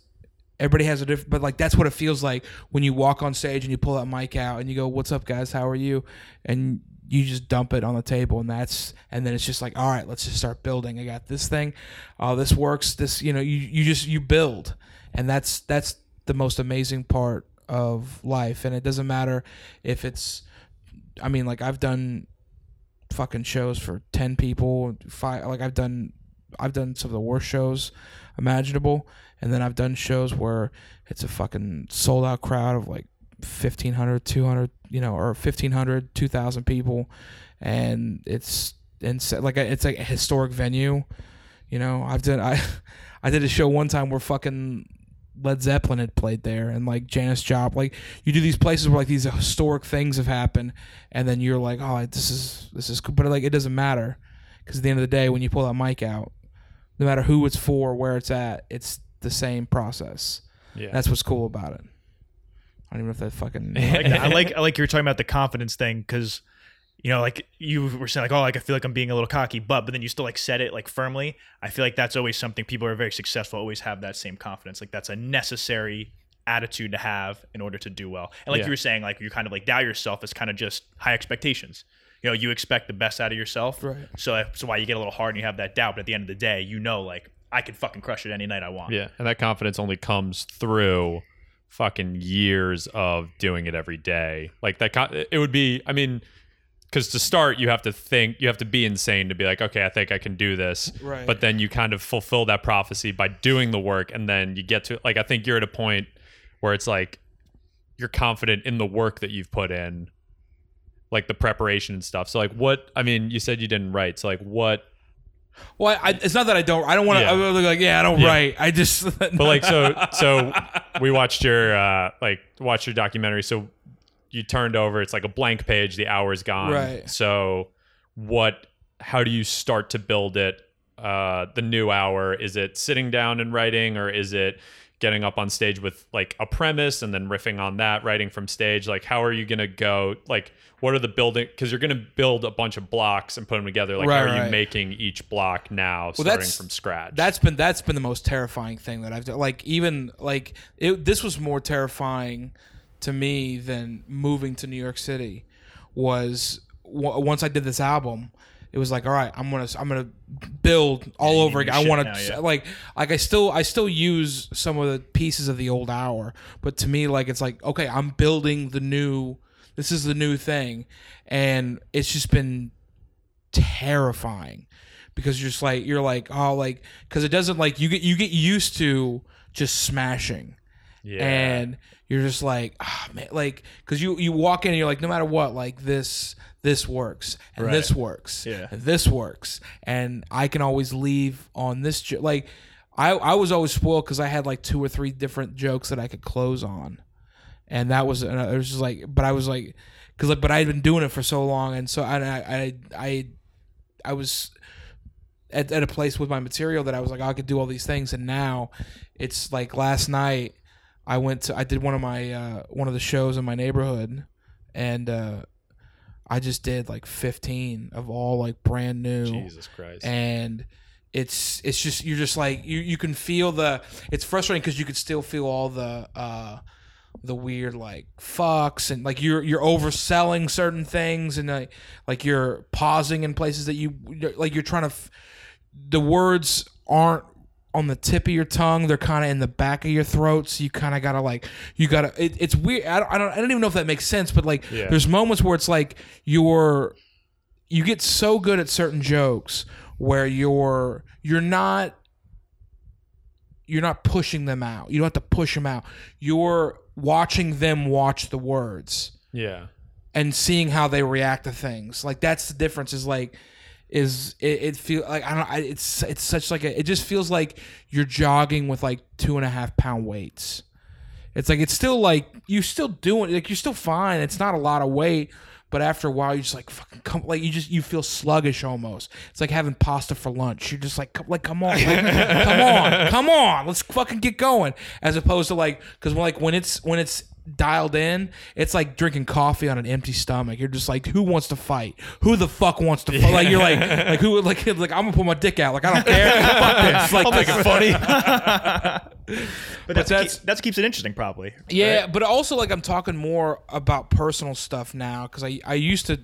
everybody has a different but like that's what it feels like when you walk on stage and you pull that mic out and you go what's up guys how are you and you just dump it on the table and that's and then it's just like all right let's just start building. I got this thing. Oh this works. This you know you, you just you build. And that's that's the most amazing part of life. And it doesn't matter if it's i mean like i've done fucking shows for 10 people five like i've done i've done some of the worst shows imaginable. And then i've done shows where it's a fucking sold out crowd of like 1500 200 you know or 1500 2000 people and it's and like a, it's like a historic venue you know i've done i i did a show one time where fucking Led Zeppelin had played there, and like Janis Joplin. Like you do these places where like these historic things have happened, and then you're like, oh, this is this is cool. But like it doesn't matter because at the end of the day, when you pull that mic out, no matter who it's for, where it's at, it's the same process. Yeah. That's what's cool about it. I don't even know if that fucking. I like. I like I like you're talking about the confidence thing because you know like you were saying like oh like I feel like I'm being a little cocky but but then you still like said it like firmly I feel like that's always something people who are very successful always have that same confidence like that's a necessary attitude to have in order to do well and like Yeah. you were saying like you kind of like doubt yourself it's kind of just high expectations you know you expect the best out of yourself Right. so uh, that's why you get a little hard and you have that doubt but at the end of the day you know like I can fucking crush it any night I want Yeah, and that confidence only comes through fucking years of doing it every day. Like that, con- it would be. I mean, because to start, you have to think, you have to be insane to be like, okay, I think I can do this. Right. But then you kind of fulfill that prophecy by doing the work, and then you get to like, I think you're at a point where it's like you're confident in the work that you've put in, like the preparation and stuff. So like, what? I mean, you said you didn't write, so like, what? Well, I, it's not that I don't. I don't want to. Yeah. Like, yeah, I don't Yeah. write. I just. but like so so we watched your uh like watched your documentary. So you turned over it's like a blank page the hour's gone. Right. so what how do you start to build it? Uh the new hour is it sitting down and writing or is it getting up on stage with like a premise and then riffing on that, writing from stage? Like, how are you going to go? Like, what are the building? Because you're going to build a bunch of blocks and put them together. Like, Right, how are you making each block now, starting that's- from scratch? That's been that's been the most terrifying thing that I've done. Like even like it, this was more terrifying to me than moving to New York City. Was w- once I did this album, it was like, all right, I'm gonna I'm gonna build all you over again. I want to yeah. like like I still I still use some of the pieces of the old hour, but to me like it's like okay, I'm building the new. This is the new thing, and it's just been terrifying because you're just like you're like oh like because it doesn't like you get you get used to just smashing yeah. and you're just like ah man like because you you walk in and you're like no matter what like this this works and Right. this works Yeah. and this works and I can always leave on this jo- like I I was always spoiled because I had like two or three different jokes that I could close on and that was and it was just like but I was like because like but I had been doing it for so long and so and I I I I was at, at a place with my material that I was like I could do all these things and now it's like last night I went to I did one of my uh, one of the shows in my neighborhood and uh, I just did like 15 of all like brand new Jesus Christ. and it's it's just you're just like you you can feel the it's frustrating because you could still feel all the uh the weird like fucks and like you're you're overselling certain things and like like you're pausing in places that you like you're trying to f- the words aren't on the tip of your tongue they're kind of in the back of your throat so you kind of gotta like you gotta it, it's weird I don't, I don't i don't even know if that makes sense but like Yeah. there's moments where it's like you're you get so good at certain jokes where you're you're not you're not pushing them out. You don't have to push them out. You're watching them watch the words yeah. and seeing how they react to things. Like that's the difference. Is like is it, it feel like I don't. I, it's it's such like a. It just feels like you're jogging with like two and a half pound weights. It's like it's still like you're still doing like you're still fine. It's not a lot of weight, but after a while you're just like fucking come like you just you feel sluggish almost. It's like having pasta for lunch. You're just like come, like come on, like, come on, come on, let's fucking get going. As opposed to like because like when it's when it's dialed in, it's like drinking coffee on an empty stomach. You're just like, who wants to fight? Who the fuck wants to fight? Like you're like like who like like I'm gonna put my dick out. Like I don't care. fuck this. Like I'll make it funny. But that's, that's- keep, that's keeps it interesting, probably. Yeah, right? but also like I'm talking more about personal stuff now because I I used to,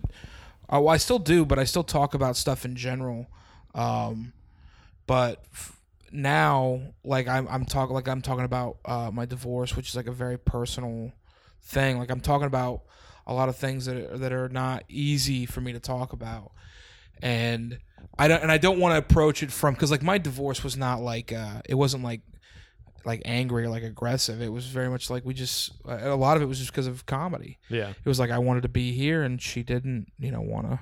oh, I still do, but I still talk about stuff in general. Um, but f- now like I'm I'm talking like I'm talking about uh, my divorce, which is like a very personal thing. Like I'm talking about a lot of things that are, that are not easy for me to talk about, and I don't and I don't want to approach it from because like my divorce was not like uh, it wasn't like like angry or like aggressive. It was very much like we just a lot of it was just because of comedy. yeah. It was like I wanted to be here and she didn't, you know, want to.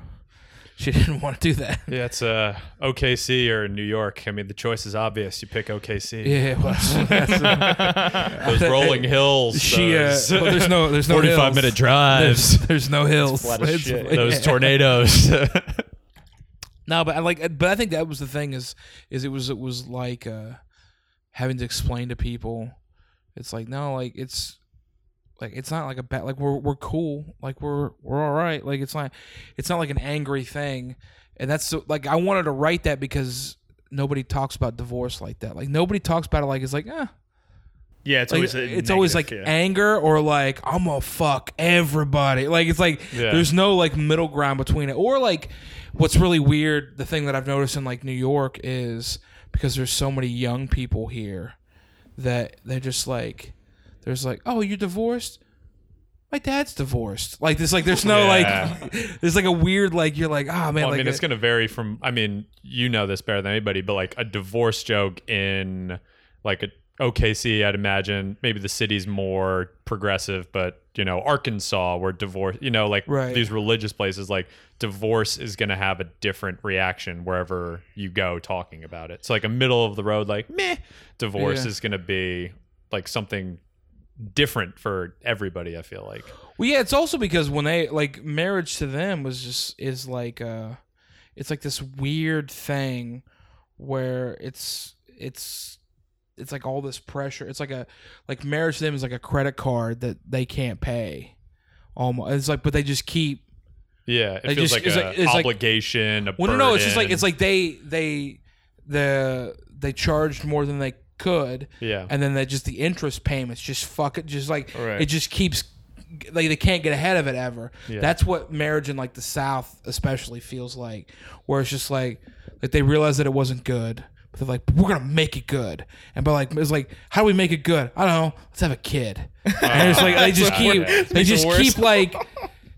She didn't want to do that. Yeah, it's uh, OKC or New York. I mean, the choice is obvious. You pick OKC. Yeah, it was. That's, Those rolling hills. she. Uh, those well, there's no. There's no 45 hills. minute drives. There's, there's no hills. flat as It's- shit. those yeah. tornadoes. No, but I like, but I think that was the thing is, is it was it was like uh, having to explain to people. It's like no, like it's like it's not like a bad like we're we're cool like we're we're all right like it's not it's not like an angry thing and that's so, like I wanted to write that because nobody talks about divorce like that like nobody talks about it like it's like eh Yeah, it's like, always a it's always like yeah. anger or like I'm gonna fuck everybody. Like it's like Yeah. there's no like middle ground between it. Or like what's really weird, the thing that I've noticed in like New York is because there's so many young people here that they're just like there's like, oh, you're divorced? My dad's divorced. Like this like there's no Yeah. like there's like a weird like you're like, ah man, well, I like mean, it's going to vary from. I mean, you know this better than anybody, but like a divorce joke in like a OKC, I'd imagine maybe the city's more progressive, but you know, Arkansas, where divorce, you know, like Right. these religious places, like divorce is going to have a different reaction wherever you go talking about it. So like a middle of the road, like meh, divorce Yeah. is going to be like something different for everybody. I feel like. Well, yeah, it's also because when they like marriage to them was just is like uh it's like this weird thing where it's it's it's like all this pressure. It's like a like marriage to them is like a credit card that they can't pay. Almost, it's like, but they just keep. Yeah, it feels just- like it's an like- it's like- obligation. a Well, no, no, it's just like it's like they they the they charged more than they could, yeah, and then that just the interest payments just fuck it, just like Right. it just keeps like they can't get ahead of it ever. Yeah. That's what marriage in like the South especially feels like, where it's just like like they realize that it wasn't good. But they're like, we're gonna make it good, and but like it's like, how do we make it good? I don't know. Let's have a kid, and it's like they just keep, they just keep like,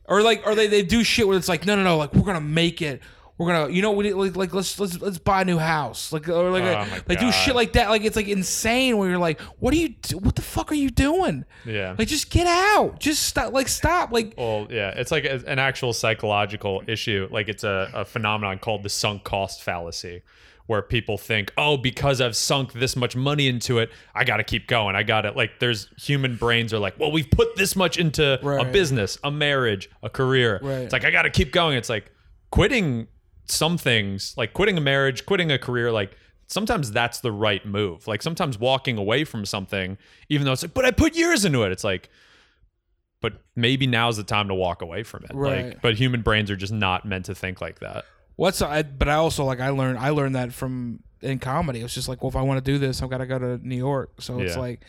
or like, or they, they do shit where it's like, no, no, no, like we're gonna make it. We're gonna, you know, we like, like let's let's let's buy a new house, like or like Oh my like do shit like that. Like it's like insane. Where you're like, what are you? Do- what the fuck are you doing? yeah. Like just get out. Just stop. Like stop. Like Well, yeah, it's like a, an actual psychological issue. Like it's a, a phenomenon called the sunk cost fallacy, where people think, oh, because I've sunk this much money into it, I got to keep going. I got it. Like there's human brains are like, well, we've put this much into a business, a marriage, a career. Right. It's like I got to keep going. It's like quitting some things, like quitting a marriage, quitting a career, like. Sometimes that's the right move. Like sometimes walking away from something, even though it's like, but I put years into it. It's like, but maybe now's the time to walk away from it. Right. Like, but human brains are just not meant to think like that. what's I? But I also like I learned I learned that from in comedy. It's just like, well, if I want to do this, I've got to go to New York. So it's Yeah. like,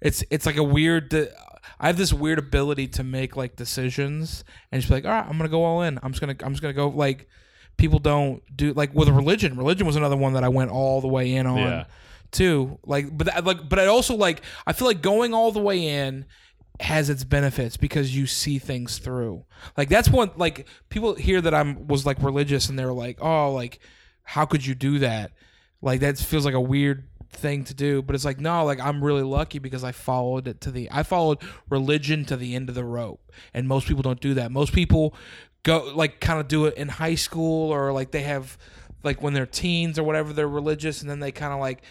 it's it's like a weird. I have this weird ability to make like decisions and just be like, all right, I'm gonna go all in. I'm just gonna I'm just gonna go like. People don't do like with religion. Religion was another one that I went all the way in on Yeah. too. Like, but that, like, but I also like. I feel like going all the way in has its benefits because you see things through. Like that's one. Like people hear that I'm was like religious and they're like, oh, like how could you do that? Like that feels like a weird thing to do. But it's like no, like I'm really lucky because I followed it to the. I followed religion to the end of the rope, and most people don't do that. Most people go like kind of do it in high school or like they have like when they're teens or whatever they're religious and then they kind of like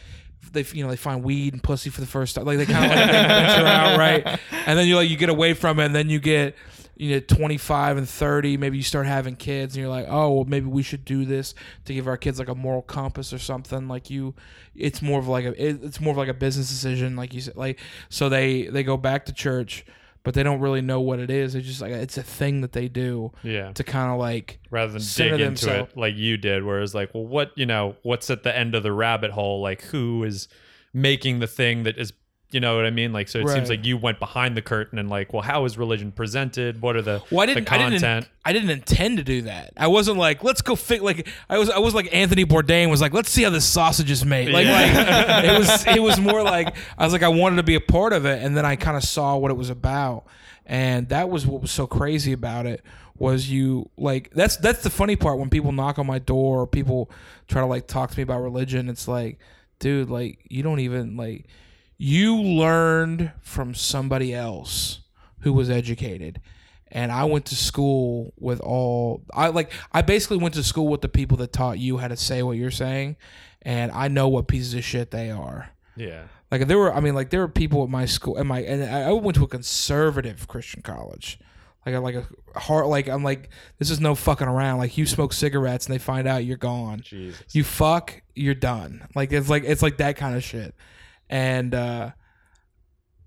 they you know they find weed and pussy for the first time like they kind of like venture out right? And then you like you get away from it and then you get you know 25 and 30 maybe you start having kids and you're like oh well maybe we should do this to give our kids like a moral compass or something like you it's more of like a it- it's more of like a business decision like you said like so they they go back to church but they don't really know what it is it's just like it's a thing that they do Yeah. to kind of like Rather than dig into themselves. it like you did, where it's like, well, what, you know, what's at the end of the rabbit hole? Like, who is making the thing that is, you know what I mean? Like, so it Right. seems like you went behind the curtain and like, well, how is religion presented? What are the, Well, I didn't. I content? didn't. I didn't intend to do that. I wasn't like, let's go fit. Like I was. I was like Anthony Bourdain was like, let's see how this sausage is made. Like, like it was. It was more like I was like, I wanted to be a part of it, and then I kind of saw what it was about, and that was what was so crazy about it was you like that's that's the funny part when people knock on my door or people try to like talk to me about religion. It's like, dude, like you don't even like you learned from somebody else who was educated and I went to school with all I like I basically went to school with the people that taught you how to say what you're saying and I know what pieces of shit they are. Yeah. Like there were I mean like there were people at my school and my and I I went to a conservative Christian college. Like a, like a heart like I'm like this is no fucking around. Like you smoke cigarettes and they find out you're gone Jesus. you fuck, you're done. Like it's like it's like that kind of shit. And uh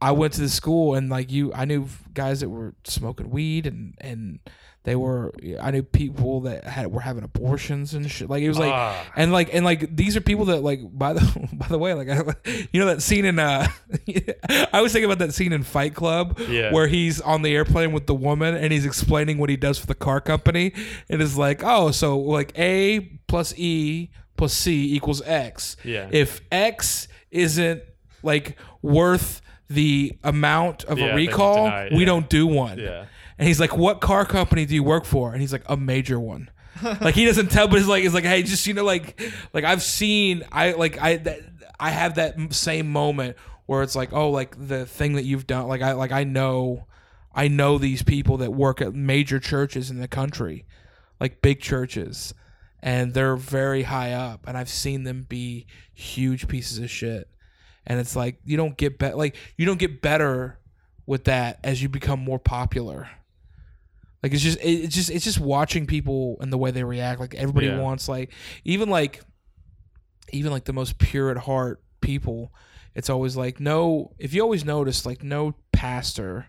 I went to the school and like you I knew guys that were smoking weed and and they were I knew people that had were having abortions and shit. Like it was like Ah. and like and like these are people that like by the by the way like I, you know that scene in uh I was thinking about that scene in Fight Club Yeah. where he's on the airplane with the woman and he's explaining what he does for the car company and is like oh so like A plus E plus C equals X Yeah. if X isn't like worth the amount of Yeah, a recall deny it, we yeah. don't do one Yeah. and he's like, "What car company do you work for?" And he's like, "A major one." like he doesn't tell, but he's like, "He's like, hey, just you know, like, like I've seen, I like, I that, I have that m- same moment where it's like, oh, like the thing that you've done, like I like I know, I know these people that work at major churches in the country, like big churches, and they're very high up, and I've seen them be huge pieces of shit." And it's like you don't get better, like you don't get better with that as you become more popular. Like it's just it's just it's just watching people and the way they react. Like everybody Yeah. wants like even like even like the most pure at heart people it's always like no. If you always notice, like no pastor,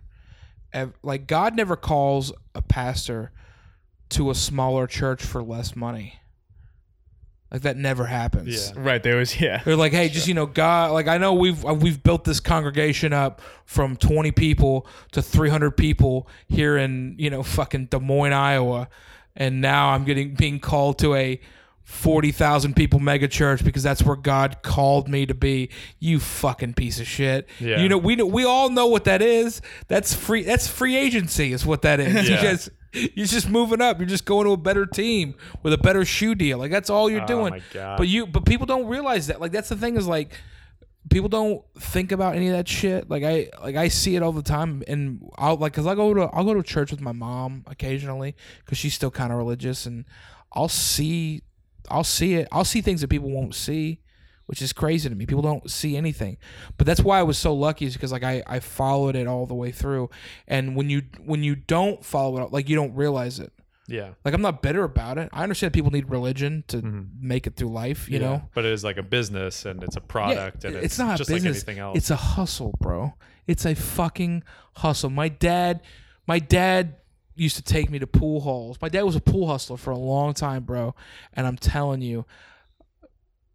ev- like God never calls a pastor to a smaller church for less money. Like that never happens. Yeah. Right. There was yeah. They're like, hey, just you know, God, like I know we've uh, we've built this congregation up from 20 people to 300 people here in you know fucking Des Moines, Iowa, and now I'm getting being called to a 40,000 people mega church because that's where God called me to be. You fucking piece of shit. Yeah. You know, we know, we all know what that is. That's free. That's free agency is what that is. You Yeah. just you're just moving up. You're just going to a better team with a better shoe deal. Like that's all you're Oh doing. But you but people don't realize that. Like that's the thing is like people don't think about any of that shit. Like I like I see it all the time and I'll like cuz I go to I'll go to church with my mom occasionally cuz she's still kind of religious and I'll see I'll see it. I'll see things that people won't see, which is crazy to me. People don't see anything. But that's why I was so lucky is because like I I followed it all the way through. And when you when you don't follow it like you don't realize it. Yeah. Like I'm not bitter about it. I understand people need religion to mm-hmm. make it through life, you Yeah. know. But it is like a business and it's a product and it's, not a just business. like anything else. It's a hustle, bro. It's a fucking hustle. My dad, my dad used to take me to pool halls. My dad was a pool hustler for a long time, bro. And I'm telling you,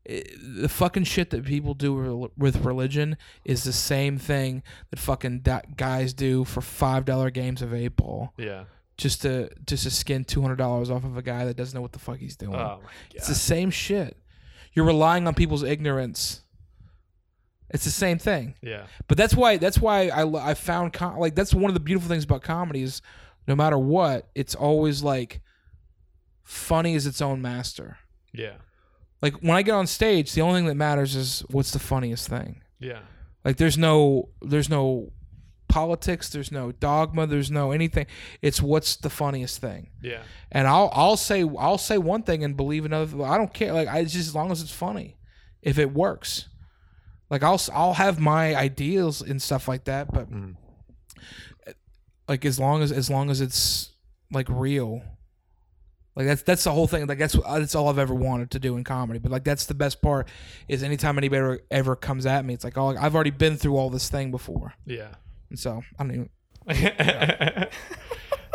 the fucking shit that people do with religion is the same thing that fucking da- guys do for five dollar games of eight ball yeah. just to just to skin two hundred dollars off of a guy that doesn't know what the fuck he's doing. Oh my It's the same shit. You're relying on people's ignorance. It's the same thing. Yeah. But that's why that's why I I found com- like that's one of the beautiful things about comedy is no matter what, it's always like funny is its own master. Yeah. Like when I get on stage, the only thing that matters is what's the funniest thing. Yeah. Like there's no there's no politics, there's no dogma, there's no anything. It's what's the funniest thing. Yeah. And I'll I'll say I'll say one thing and believe another. I don't care. Like I just as long as it's funny, if it works. Like I'll I'll have my ideals and stuff like that, but Mm. like as long as as long as it's like real. Like that's that's the whole thing. Like that's that's all I've ever wanted to do in comedy. But like that's the best part is anytime anybody ever, ever comes at me, it's like oh I've already been through all this thing before, Yeah. and so I don't even. that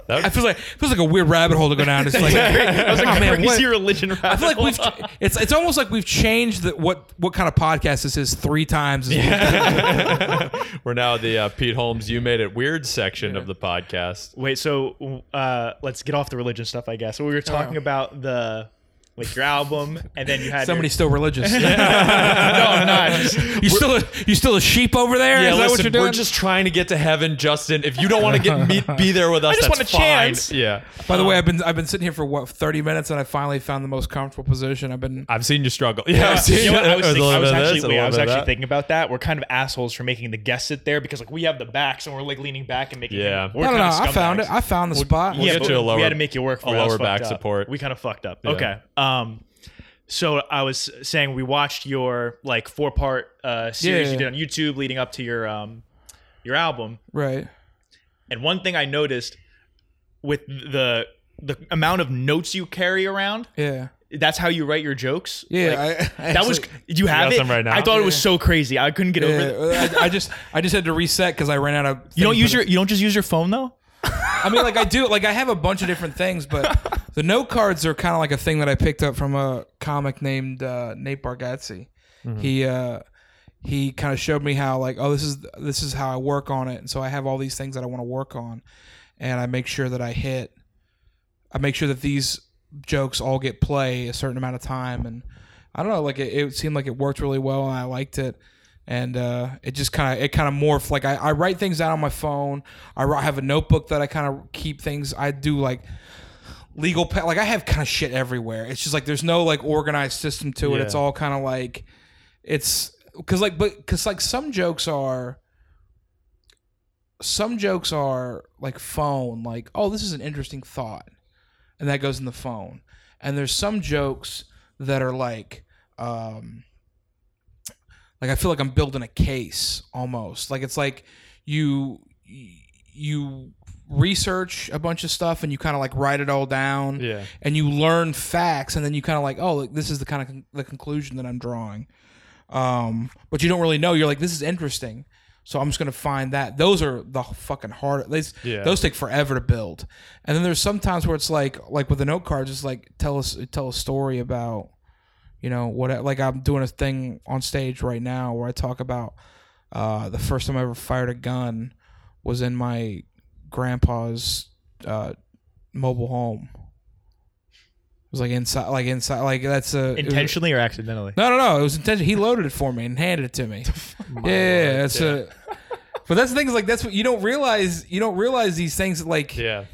I feel like it feels like a weird rabbit hole to go down. It's like, I was like, oh, man, what- crazy religion. I feel like we've it's it's almost like we've changed the, what what kind of podcast this is three times. We're now the uh, Pete Holmes "You Made It Weird" section of the podcast. Wait, so uh, let's get off the religion stuff, I guess. So we were talking Oh. about the like your album, and then you had Somebody's still religious. No, I'm not. You still a, you still a sheep over there? Yeah, that listen, what you're doing? we're just trying to get to heaven, Justin. If you don't want to get me, be there with us, I just that's want a fine. chance. Yeah, By the way, I've been I've been sitting here for what 30 minutes, and I finally found the most comfortable position. I've been I've seen you struggle. Yeah, I've seen you know what? I was, thinking, I was actually, this, wait, I was actually thinking about that. We're kind of assholes for making the guests sit there because like we have the backs and we're like leaning back and making. Yeah. we're no no no. I found it. I found the spot. we'll yeah, get but you a we had to make you work for a it. That was lower back support. We kind of fucked up. Okay. Um, so I was saying we watched your like four part uh series Yeah. you did on YouTube leading up to your um your album, right. and one thing I noticed with the the amount of notes you carry around, Yeah. that's how you write your jokes. Yeah. Like, I, I that was. actually- Do you have got it some right now? I thought it was so crazy. I couldn't get over it. I, I just I just had to reset because I ran out of. You don't use your. the- You don't just use your phone though. I mean, like I do. Like I have a bunch of different things, but the note cards are kind of like a thing that I picked up from a comic named uh, Nate Bargatze. He uh, he kind of showed me how like oh this is this is how I work on it, and so I have all these things that I want to work on, and I make sure that I hit. I make sure that these jokes all get play a certain amount of time, and I don't know, like it, it seemed like it worked really well, and I liked it and uh, it just kind of it kind of morphed. Like I, I write things down on my phone. I have a notebook that I kind of keep things. I do like legal pa- like I have kind of shit everywhere. It's just like there's no like organized system to it. Yeah. It's all kind of like it's because like but because like some jokes are some jokes are like phone like oh this is an interesting thought and that goes in the phone and there's some jokes that are like um like I feel like I'm building a case almost. Like it's like you you research a bunch of stuff and you kind of like write it all down Yeah. and you learn facts and then you kind of like oh like, this is the kind of con- the conclusion that I'm drawing. um, but you don't really know. You're like, this is interesting, so I'm just gonna find that. Those are the fucking hard. Those Yeah. those take forever to build. And then there's some times where it's like, like with the note cards, it's like tell us tell a story about, you know, what like I'm doing a thing on stage right now where I talk about uh, the first time I ever fired a gun was in my grandpa's uh, mobile home. It was like inside, like inside, like that's a it was- Intentionally or accidentally? no, no, no. It was intentional. He loaded it for me and handed it to me. yeah, yeah, that's a. But that's the thing is like that's what you don't realize. You don't realize these things like Yeah.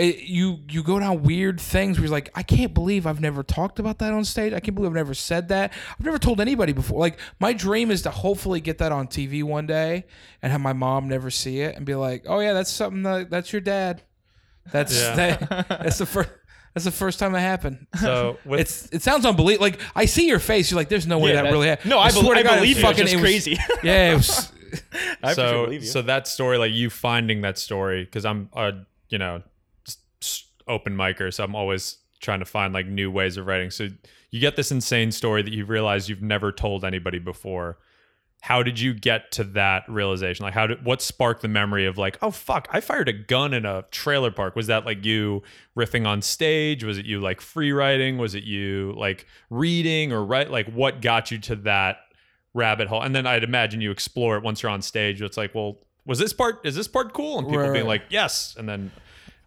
It, you you go down weird things where you're like, I can't believe I've never talked about that on stage. I can't believe I've never said that. I've never told anybody before. Like my dream is to hopefully get that on TV one day and have my mom never see it and be like, oh yeah, that's something that that's your dad. That's Yeah. that, that's the first. That's the first time it happened. So with It's it sounds unbelievable. Like I see your face. You're like, there's no way Yeah, that, really happened. No, I, swear bel- to I God, it believe you. Fucking- it was- crazy. Yeah, it was. I so believe you. so that story like you finding that story because i'm a you know open micer so i'm always trying to find like new ways of writing. So you get this insane story that you realize you've never told anybody before. How did you get to that realization? Like how did what sparked the memory of like oh fuck i fired a gun in a trailer park. Was that like you riffing on stage? Was it you like free writing? Was it you like reading or write like what got you to that rabbit hole? And then i'd imagine you explore it once you're on stage. It's like well was this part is this part cool? And people Right. being like yes. And then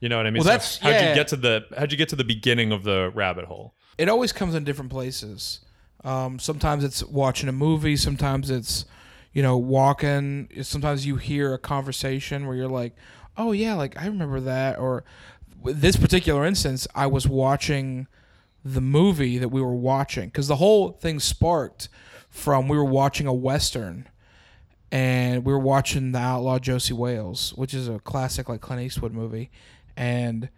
you know what i mean Well, So that's- how'd yeah. you get to the how'd you get to the beginning of the rabbit hole It always comes in different places. Um, sometimes it's watching a movie. Sometimes it's, you know, walking. Sometimes you hear a conversation where you're like, "Oh yeah, like I remember that." Or this particular instance, I was watching the movie that we were watching because the whole thing sparked from we were watching a western and we were watching the outlaw josey wales which is a classic like clint eastwood movie and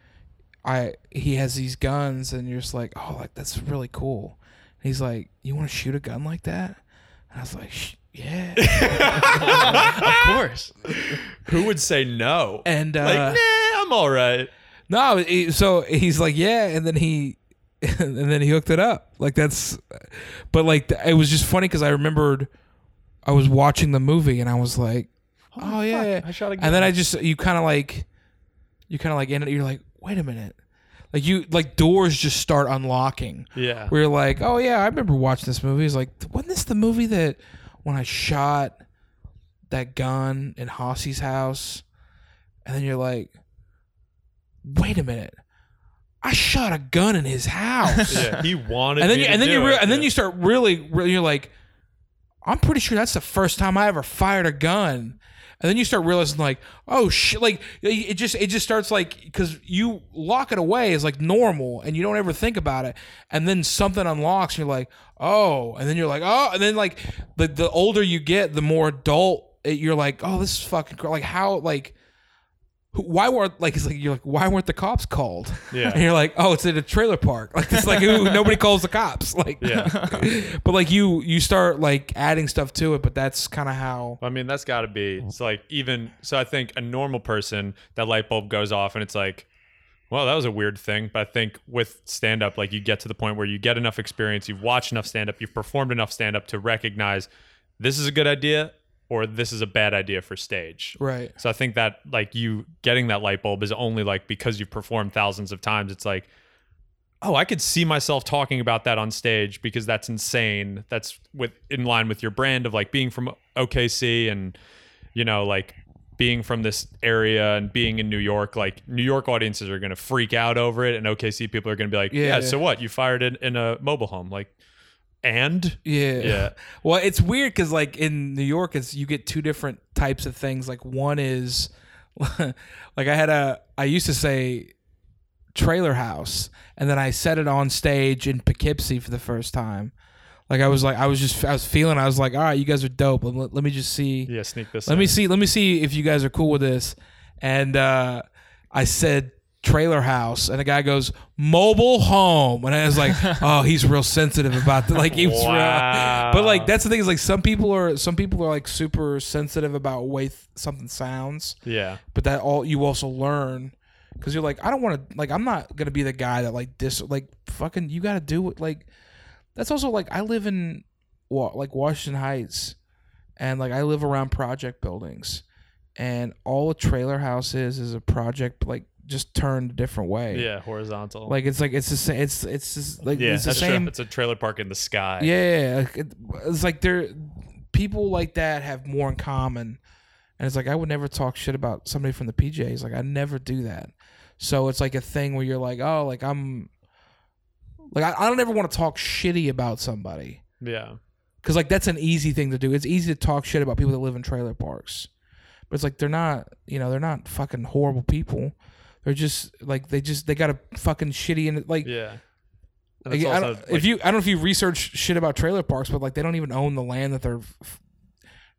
i he has these guns and you're just like oh like that's really cool and he's like you want to shoot a gun like that and i was like "Sh- yeah of course. who would say no and uh like nah i'm all right No, he- so he's like, yeah, and then he, and then he hooked it up. Like that's, but like it was just funny because I remembered I was watching the movie and I was like, oh, yeah, yeah. I shot a gun. and then I just you kind of like, you kind of like in it. You're like, wait a minute, like you like doors just start unlocking. yeah Where you're like, oh yeah, I remember watching this movie. It's like, wasn't this the movie that when I shot that gun in Hosse's house? And then you're like, wait a minute, I shot a gun in his house. yeah he wanted and then you, and then you it. re- and then you start really, really you're like, I'm pretty sure that's the first time I ever fired a gun. And then you start realizing like, oh shit, like it just it just starts like because you lock it away as like normal and you don't ever think about it, and then something unlocks and you're like, oh, and then you're like, oh, and then like the the older you get, the more adult it, you're like, oh, this is fucking cr- like how like. Why weren't like it's like you're like why weren't the cops called? Yeah. and you're like oh it's at a trailer park like it's like who nobody calls the cops like yeah but like you you start like adding stuff to it but that's kind of how I mean, that's got to be. It's like even so. I think a normal person, that light bulb goes off, and it's like, well, that was a weird thing. But I think with stand up, like you get to the point where you get enough experience, you've watched enough stand up, you've performed enough stand up to recognize this is a good idea or this is a bad idea for stage. right So I think that like you getting that light bulb is only like because you've performed thousands of times. It's like, oh, I could see myself talking about that on stage because that's insane. That's with in line with your brand of like being from OKC and you know like being from this area and being in New York. Like New York audiences are gonna freak out over it, and OKC people are gonna be like, Yeah, yeah. yeah. So what? You fired it in a mobile home, like, and yeah Yeah. well it's weird because like in new york it's you get two different types of things like one is like i had a i used to say trailer house and then i said it on stage in poughkeepsie for the first time like i was like i was just i was feeling i was like all right you guys are dope let, let me just see yeah, sneak this. let in. me see let me see if you guys are cool with this and uh i said trailer house and the guy goes mobile home and i was like oh he's real sensitive about that like he was Wow. real but like that's the thing is like some people are some people are like super sensitive about way th- something sounds Yeah. but that all you also learn because you're like i don't want to like i'm not gonna be the guy that like this like fucking you gotta do it like that's also like i live in wa- like Washington Heights, and like I live around project buildings, and all a trailer house is is a project like just turned a different way. Yeah, horizontal. Like it's like it's the same. It's it's just like Yeah, it's the That's true. It's a trailer park in the sky. Yeah, it's like they're people like that have more in common, and it's like I would never talk shit about somebody from the PJs. Like I never do that. So it's like a thing where you're like, oh, like I'm, like I, I don't ever want to talk shitty about somebody Yeah. because like that's an easy thing to do. It's easy to talk shit about people that live in trailer parks, but it's like they're not, you know, they're not fucking horrible people. They're just like they just they got a fucking shitty and like Yeah. And like, I don't, like- if you, I don't know if you research shit about trailer parks, but like they don't even own the land that their f-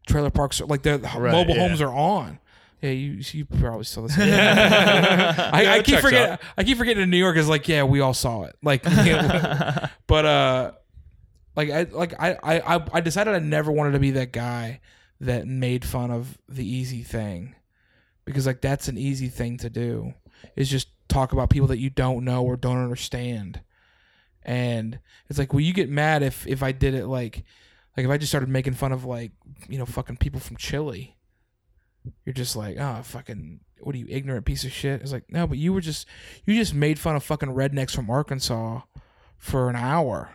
trailer parks, are, like their Right, mobile yeah. homes are on. Yeah, you you probably saw this. I, I Yeah, it keep forgetting. out. I keep forgetting. In New York is like, yeah, we all saw it. Like, know, but uh, like I like I I I decided I never wanted to be that guy that made fun of the easy thing, because like that's an easy thing to do. Is just talk about people that you don't know or don't understand. And it's like well you get mad if if i did it like like if i just started making fun of like you know fucking people from chile. You're just like oh fucking what are you ignorant piece of shit? It's like no but you were just you just made fun of fucking rednecks from arkansas for an hour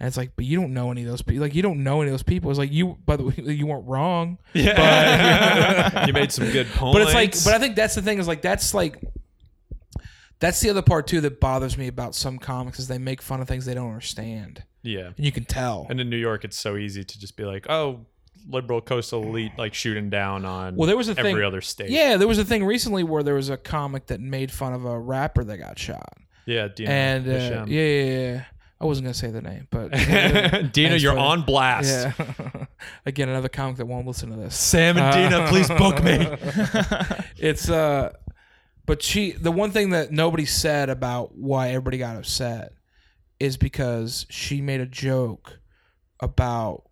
and it's like but you don't know any of those people like you don't know any of those people it's like you by the way you weren't wrong yeah. you made some good points. but it's like, but I think that's the thing is like that's like that's the other part too that bothers me about some comics is they make fun of things they don't understand, yeah. and you can tell. And in New York, it's so easy to just be like, oh, liberal coastal elite, like shooting down on Well, there was a every thing- other state. Yeah, there was a thing recently where there was a comic that made fun of a rapper that got shot, Yeah. And uh, yeah, yeah, yeah. I wasn't gonna say the name, but Dina, you're for- on blast. yeah. Again, another comic that won't listen to this. Sam and Dina, please book me. it's uh but she the one thing that nobody said about why everybody got upset is because she made a joke about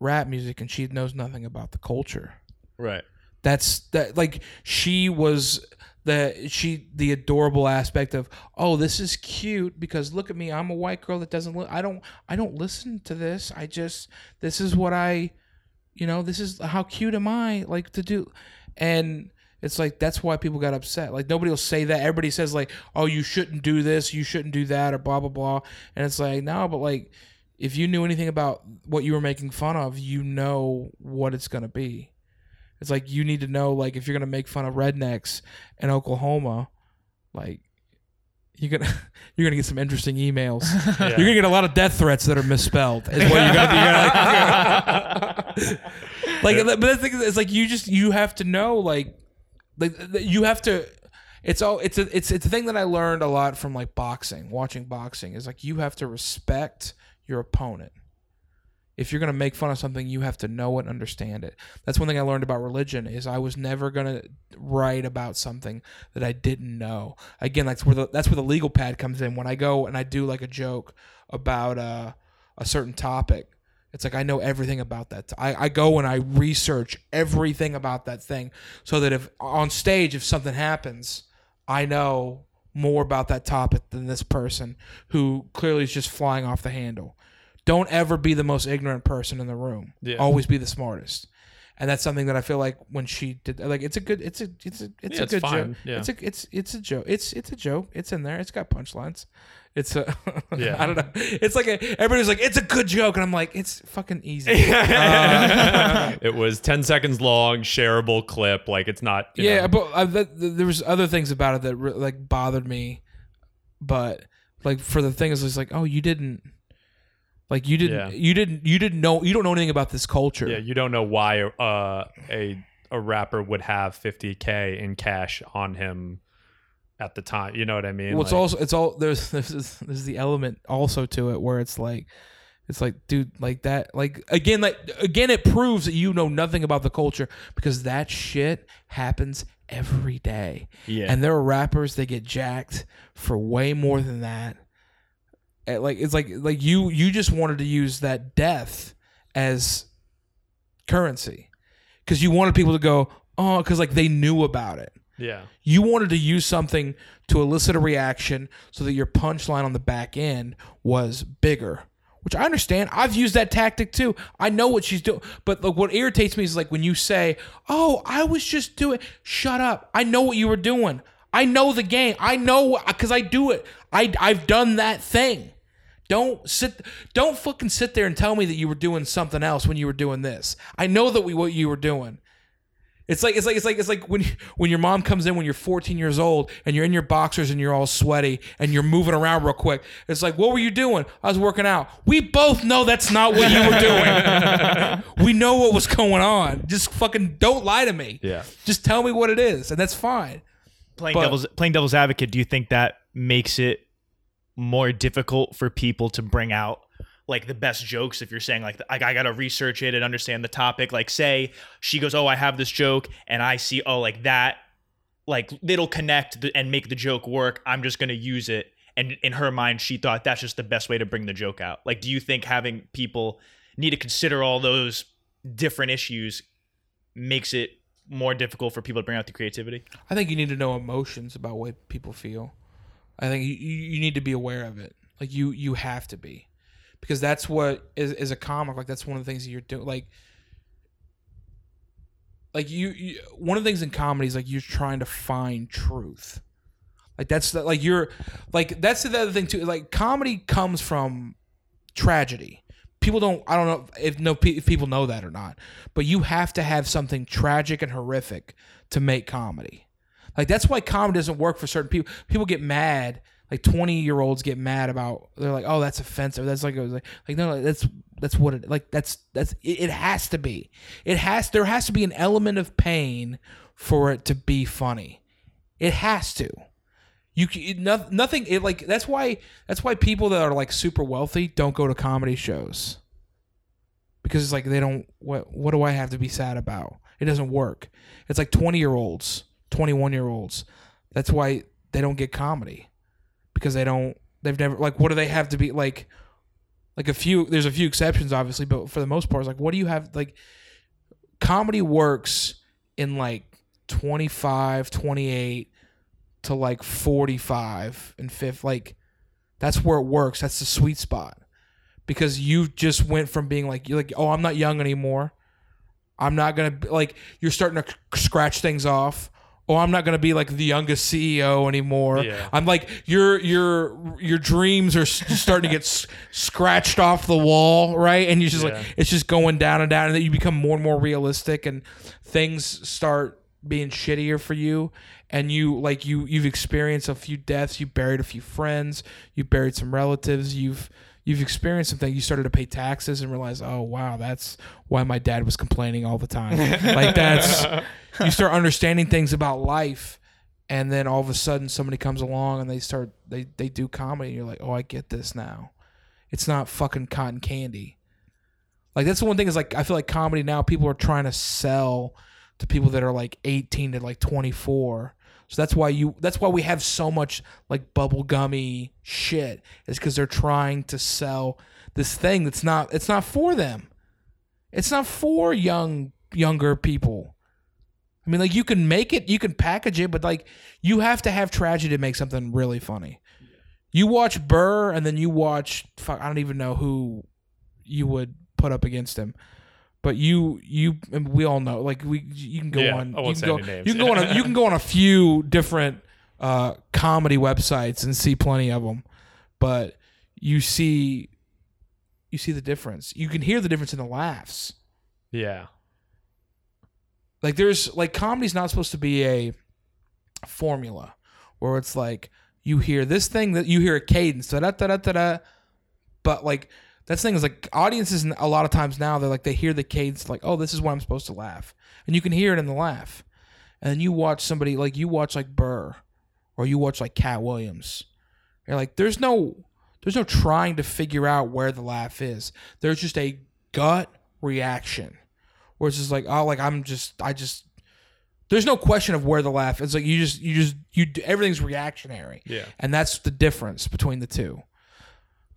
rap music and she knows nothing about the culture Right. That's that like she was the she the adorable aspect of oh this is cute because look at me i'm a white girl that doesn't li- i don't i don't listen to this. I just this is what i you know this is how cute am i like to do. And it's like that's why people got upset. Like nobody will say that. Everybody says like oh you shouldn't do this you shouldn't do that or blah blah blah. And it's like no but like if you knew anything about what you were making fun of you know what it's going to be it's like you need to know like if you're gonna make fun of rednecks in Oklahoma, like you're gonna you're gonna get some interesting emails. You're gonna get a lot of death threats that are misspelled. Is what you're gonna be. Like, like, but the thing is, it's like you just you have to know like like you have to. It's all it's a it's it's a thing that I learned a lot from like boxing, watching boxing is like you have to respect your opponent if you're going to make fun of something you have to know and understand it. That's one thing i learned about religion is i was never going to write about something that i didn't know. Again that's where the that's where the legal pad comes in. When i go and i do like a joke about uh, a certain topic it's like i know everything about that I, I go and i research everything about that thing so that if on stage if something happens i know more about that topic than this person who clearly is just flying off the handle don't ever be the most ignorant person in the room. Yeah. Always be the smartest. And that's something that I feel like when she did like it's a good it's a it's a it's Yeah, a it's good fine. joke. Yeah. It's a it's it's a joke. It's it's a joke. It's in there. It's got punchlines. It's a Yeah. I don't know. It's like a everybody's like it's a good joke and I'm like it's fucking easy. Uh, it was 10 seconds long, shareable clip. Like it's not. yeah, know- but uh, th- th- there was other things about it that re- like bothered me, but like for the thing is, it's like, oh, you didn't, like you didn't, Yeah. you didn't, you didn't know, you don't know anything about this culture. Yeah, you don't know why uh, a a rapper would have 50k in cash on him at the time. You know what I mean? well, it's Like, also it's all there's there's there's the element also to it where it's like. It's like, dude, like that, like again, like again, it proves that you know nothing about the culture because that shit happens every day. Yeah. and there are rappers that get jacked for way more than that. Eh, Like it's like like you you just wanted to use that death as currency because you wanted people to go oh because like they knew about it. yeah, You wanted to use something to elicit a reaction so that your punchline on the back end was bigger. which I understand. I've used that tactic too. I know what she's doing. But like, what irritates me is like when you say, "Oh, I was just doing." Shut up. I know what you were doing. I know the game. I know because I do it. I I've done that thing. Don't sit. Don't fucking sit there and tell me that you were doing something else when you were doing this. I know that we what you were doing. It's like it's like it's like it's like when when your mom comes in when you're 14 years old and you're in your boxers and you're all sweaty and you're moving around real quick. It's like, what were you doing? I was working out. We both know that's not what you were doing. we know what was going on. Just fucking don't lie to me. Yeah. Just tell me what it is, and that's fine. Playing But- devil's playing devil's advocate, do you think that makes it more difficult for people to bring out like the best jokes? If you're saying like I, I gotta research it and understand the topic like say she goes oh i have this joke and i see oh like that like it'll connect the, and make the joke work. I'm just gonna use it. And in her mind she thought that's just the best way to bring the joke out. Like do you think having people need to consider all those different issues makes it more difficult for people to bring out the creativity I think you need to know emotions about what people feel. I think you, you need to be aware of it. Like you you have to be, because that's what is is a comic. Like that's one of the things that you're doing. Like like you, you one of the things in comedy is like you're trying to find truth. Like that's the, like you're like that's the other thing too. Like comedy comes from tragedy. People don't. I don't know if no if people know that or not. But you have to have something tragic and horrific to make comedy. Like that's why comedy doesn't work for certain people. People get mad. Like twenty year olds get mad about. They're like, "Oh, that's offensive." That's like, like, like no, no, that's that's what it like. That's that's it, it has to be. It has there has to be an element of pain for it to be funny. It has to. You c- no, nothing. It like that's why that's why people that are like super wealthy don't go to comedy shows because it's like they don't. What what do I have to be sad about? It doesn't work. It's like twenty year olds, twenty one year olds. That's why they don't get comedy because they don't. They've never like. What do they have to be like? Like a few. There's a few exceptions, obviously, but for the most part, it's like, what do you have like? Comedy works in like 25, 28 to like 45 and fifth like that's where it works. That's the sweet spot. Because you just went from being like you're like oh i'm not young anymore. I'm not gonna be, like you're starting to scratch things off. Oh i'm not gonna be like the youngest ceo anymore. Yeah. i'm like your your your dreams are starting to get s- scratched off the wall right? And you're just Yeah. like it's just going down and down and then you become more and more realistic and things start being shittier for you and you like you you've experienced a few deaths you buried a few friends you buried some relatives you've you've experienced something you started to pay taxes and realize oh wow that's why my dad was complaining all the time. Like that's you start understanding things about life and then all of a sudden somebody comes along and they start they they do comedy and you're like oh i get this now. It's not fucking cotton candy. Like that's the one thing is like i feel like comedy now people are trying to sell to people that are like 18 to like 24 so that's why you that's why we have so much like bubblegummy shit is because they're trying to sell this thing that's not it's not for them. It's not for young younger people. I mean like you can make it you can package it but like you have to have tragedy to make something really funny. You watch burr and then you watch fuck i don't even know who you would put up against him but you you and we all know like we you can go Yeah, on I you won't can say go any names. you can go on a, you can go on a few different uh comedy websites and see plenty of them but you see you see the difference you can hear the difference in the laughs Yeah. like there's like comedy's not supposed to be a formula where it's like you hear this thing that you hear a cadence da da da da da but like that's the thing is like audiences a lot of times now they're like they hear the cadence like oh this is when I'm supposed to laugh. And you can hear it in the laugh. And then you watch somebody like you watch like Burr or you watch like Katt Williams. You're like there's no there's no trying to figure out where the laugh is. There's just a gut reaction where it's just like oh like I'm just I just there's no question of where the laugh it's like you just you just you everything's reactionary. Yeah. and that's the difference between the two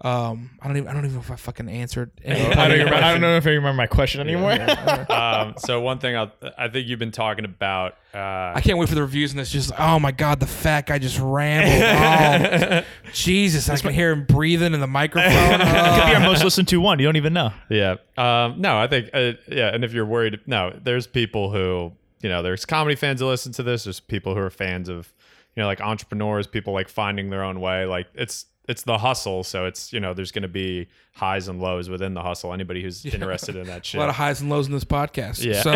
Um, I don't even I don't even know if I fucking answered. I don't, remember, I don't know if I remember my question anymore. um, so one thing I'll, I think you've been talking about. Uh, I can't wait for the reviews and it's just oh my god the fat guy just rambled. Oh, Jesus, I can hear him breathing in the microphone. It could be our Oh. most listened to one. You don't even know. Yeah. Um, no, I think, uh, yeah. And if you're worried, no, there's people who, you know, there's comedy fans who listen to this. There's people who are fans of, you know, like entrepreneurs, people like finding their own way. Like it's, it's the hustle. So it's, you know, there's going to be highs and lows within the hustle. Anybody who's interested in that shit, a lot of highs and lows in this podcast. Yeah. So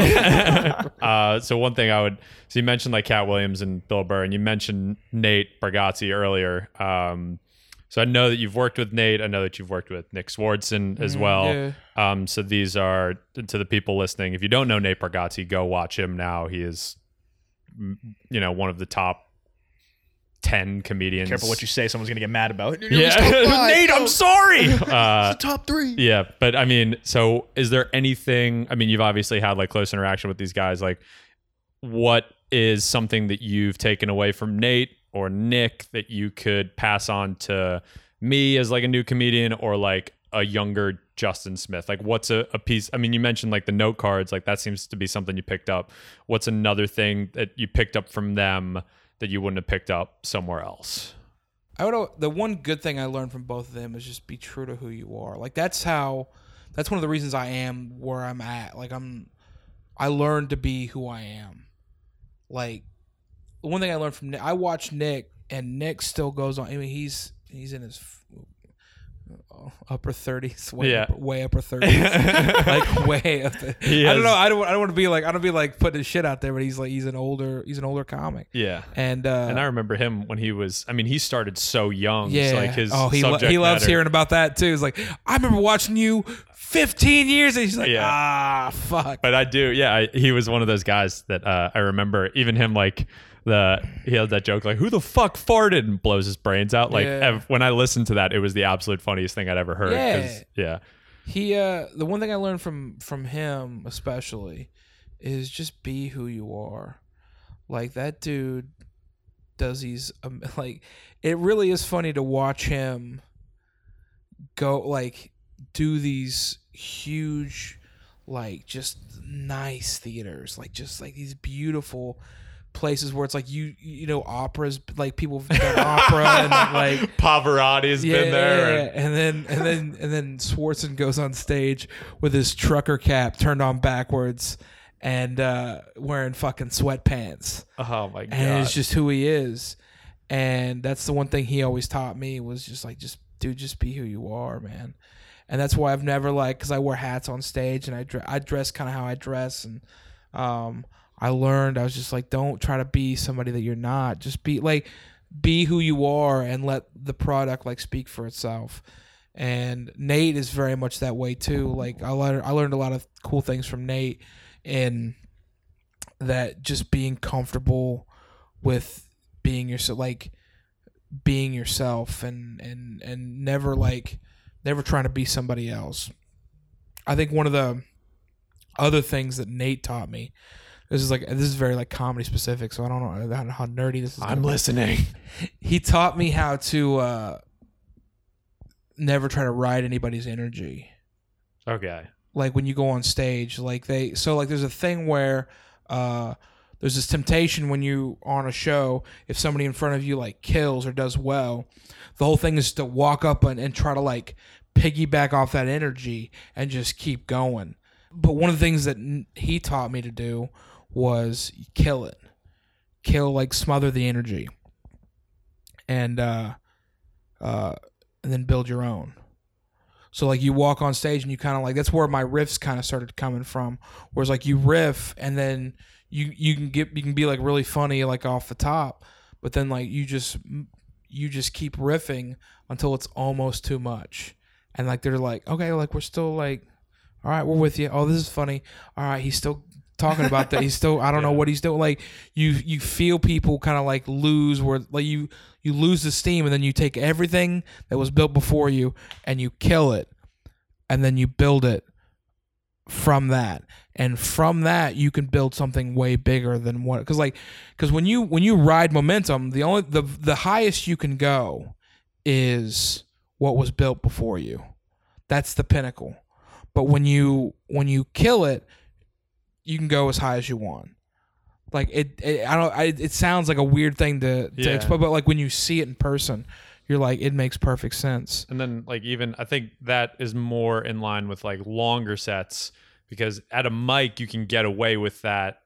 uh, so one thing I would, so you mentioned like Katt Williams and Bill Burr, and you mentioned Nate Bargatze earlier. Um, so I know that you've worked with Nate. I know that you've worked with Nick Swardson as well. yeah. Um, so these are to the people listening. If you don't know Nate Bargatze, go watch him now. He is, mm, you know, one of the top ten comedians. Careful what you say. Someone's gonna get mad about. It. Yeah, Nate, I'm sorry. Uh, top three. yeah, but I mean, so is there anything? I mean, you've obviously had like close interaction with these guys. Like, what is something that you've taken away from Nate or Nick that you could pass on to me as like a new comedian or like a younger Justin Smith? Like, what's a, a piece? I mean, you mentioned like the note cards, like that seems to be something you picked up. What's another thing that you picked up from them that you wouldn't have picked up somewhere else? I would the one good thing I learned from both of them is just be true to who you are. Like that's how that's one of the reasons I am where I'm at. Like I'm I learned to be who I am. Like the one thing I learned from Nick, I watched Nick and Nick still goes on. I mean he's he's in his upper 30s, way Yeah. upper, way upper 30s. like way up. I don't know. I don't I don't want to be like I don't be like putting his shit out there, but he's like he's an older he's an older comic. Yeah. And uh And I remember him when he was. I mean, he started so young. Yeah. So like his oh, he lo- he loves matter- hearing about that too. It's like I remember watching you 15 years, and he's like, Yeah. ah, fuck. But I do. Yeah, I, he was one of those guys that uh, I remember. Even him, like the he had that joke, like "Who the fuck farted?" and blows his brains out. Like Yeah. ev- when I listened to that, it was the absolute funniest thing I'd ever heard. 'cause- yeah. He uh, the one thing I learned from from him especially is just be who you are. Like that dude does these um, like it really is funny to watch him go like do these huge like just nice theaters like just like these beautiful places where it's like you you know operas like people have done opera and like Pavarotti has been there. yeah, and- and then and then and then Swardson goes on stage with his trucker cap turned on backwards and uh wearing fucking sweatpants. oh my god. And it's just who he is. And that's the one thing he always taught me was just like just dude just be who you are, man. And that's why I've never like cuz I wear hats on stage and I dre- I dress kind of how I dress and um I learned I was just like don't try to be somebody that you're not. Just be like be who you are and let the product like speak for itself. And Nate is very much that way too. Like I learned I learned a lot of cool things from Nate in that just being comfortable with being yourself like being yourself and and and never like never trying to be somebody else. I think one of the other things that Nate taught me this is like this is very like comedy specific, so I don't know, I don't know how nerdy this is. I'm be listening. he taught me how to uh never try to ride anybody's energy Okay. like when you go on stage like they so like there's a thing where uh there's this temptation when you are on a show if somebody in front of you like kills or does well the whole thing is to walk up and, and try to like piggyback off that energy and just keep going but one of the things that he taught me to do was kill it kill like smother the energy and uh uh and then build your own so like you walk on stage and you kind of like that's where my riffs kind of started coming from. Whereas like you riff and then you you can get you can be like really funny like off the top, but then like you just you just keep riffing until it's almost too much. And like they're like, okay, like we're still like, all right, we're with you. Oh, this is funny. All right, he's still talking about that. He's still I don't know what he's doing. Like you you feel people kind of like lose where like you you lose the steam and then you take everything that was built before you and you kill it and then you build it from that and from that you can build something way bigger than what because like because when you when you ride momentum the only the the highest you can go is what was built before you. That's the pinnacle. But when you when you kill it, you can go as high as you want. Like it, it I don't. I, it sounds like a weird thing to to Yeah. explain, but like when you see it in person, you're like, it makes perfect sense. And then like even I think that is more in line with like longer sets because at a mic you can get away with that.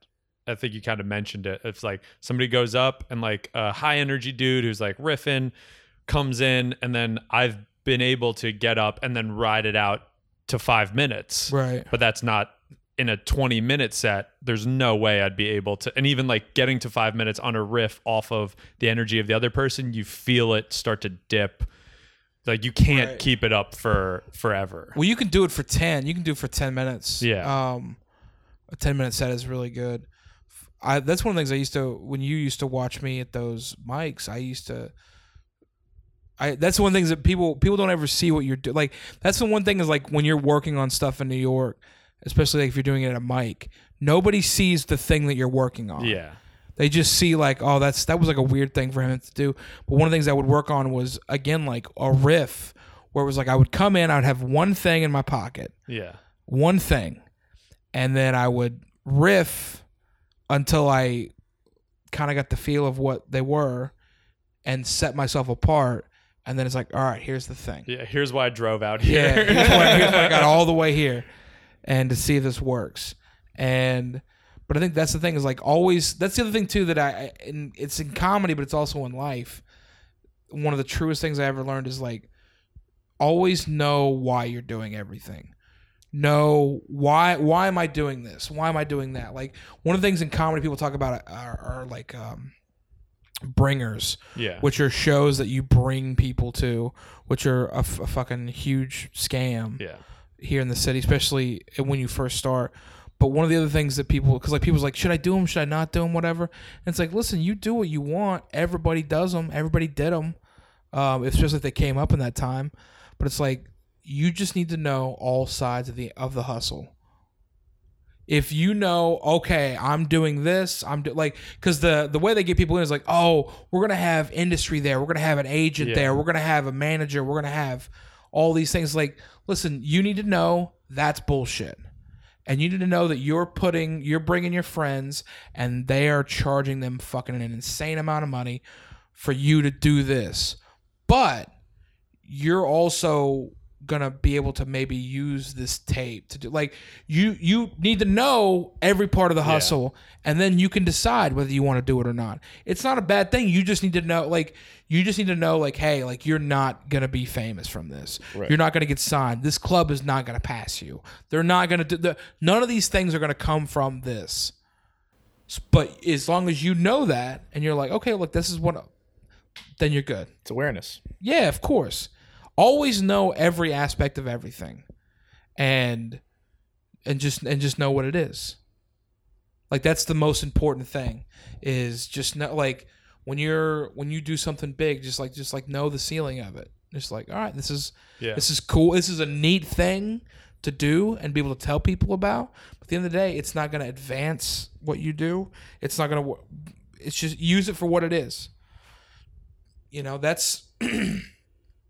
I think you kind of mentioned it. It's like somebody goes up and like a high energy dude who's like riffing comes in and then I've been able to get up and then ride it out to 5 minutes. Right. But that's not in a 20 minute set. There's no way I'd be able to and even like getting to 5 minutes on a riff off of the energy of the other person, you feel it start to dip like you can't Right. keep it up for forever. Well, you can do it for ten. You can do it for ten minutes. Yeah. Um, a ten minute set is really good. I that's one of the things I used to when you used to watch me at those mics. I used to. I that's one of the things that people people don't ever see what you're doing. Like that's the one thing is like when you're working on stuff in New York, especially like if you're doing it at a mic, nobody sees the thing that you're working on. Yeah. They just see like, oh, that's that was like a weird thing for him to do. But one of the things I would work on was again like a riff where it was like I would come in, I'd have one thing in my pocket, Yeah. one thing, and then I would riff until I kind of got the feel of what they were and set myself apart. And then it's like, all right, here's the thing. Yeah. Here's why I drove out here. Yeah, here's why, here's why I got all the way here, and to see if this works. And but I think that's the thing is like always. That's the other thing too that I, and it's in comedy, but it's also in life. One of the truest things I ever learned is like always know why you're doing everything. Know why why am I doing this? Why am I doing that? Like one of the things in comedy people talk about are, are like um, bringers yeah. which are shows that you bring people to, which are a, f- a fucking huge scam yeah. Here in the city, especially when you first start. But one of the other things that people, because like people's like, should I do them? Should I not do them? Whatever. And it's like, listen, you do what you want. Everybody does them. Everybody did them. Um, especially if they came up in that time. But it's like you just need to know all sides of the of the hustle if you know okay i'm doing this i'm do, like because the the way they get people in is like oh we're gonna have industry there we're gonna have an agent Yeah. there we're gonna have a manager we're gonna have all these things. Like listen you need to know that's bullshit. And you need to know that you're putting you're bringing your friends and they are charging them fucking an insane amount of money for you to do this. But you're also gonna be able to maybe use this tape to do like you you need to know every part of the hustle and then you can decide whether you want to do it or not. It's not a bad thing you just need to know like you just need to know like hey like you're not gonna be famous from this. You're not gonna get signed. This club is not gonna pass you. They're not gonna do the none of these things are gonna come from this. But as long as you know that and you're like okay look this is what then you're good. It's awareness. yeah, of course. Always know every aspect of everything, and and just and just know what it is. Like that's the most important thing. Is just know like when you're when you do something big, just like just like know the ceiling of it. Just like all right, this is Yeah. this is cool. This is a neat thing to do and be able to tell people about. But at the end of the day, it's not going to advance what you do. It's not going to. It's just use it for what it is you know that's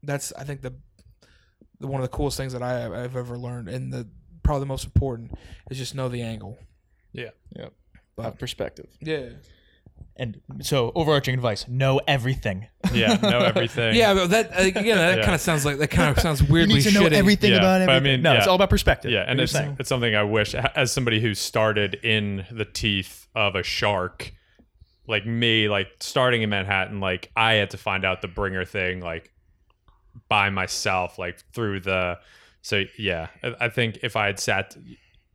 that's I think the, the one of the coolest things that I I've ever learned, and the probably the most important is just know the angle. Yeah. Yeah. But- Have perspective. Yeah, And so, overarching advice: know everything. Yeah. Know everything. yeah, but that uh, again, that Yeah. kind of sounds like that kind of sounds weirdly need to know shitty. Yeah, but I everything. mean, no, it's all about perspective. Yeah, What and you're it's saying. it's something I wish as somebody who started in the teeth of a shark, like me, like starting in Manhattan, like I had to find out the bringer thing like by myself, like through the. So yeah, I I think if I had sat,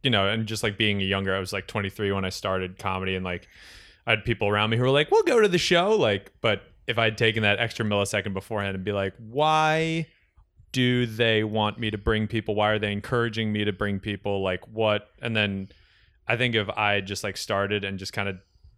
you know, and just like being younger, I was like 23 when I started comedy, and like I had people around me who were like, "We'll go to the show," like, but if I'd taken that extra millisecond beforehand and be like, "Why?" do they want me to bring people why are they encouraging me to bring people like what and then i think if i just like started and just kind of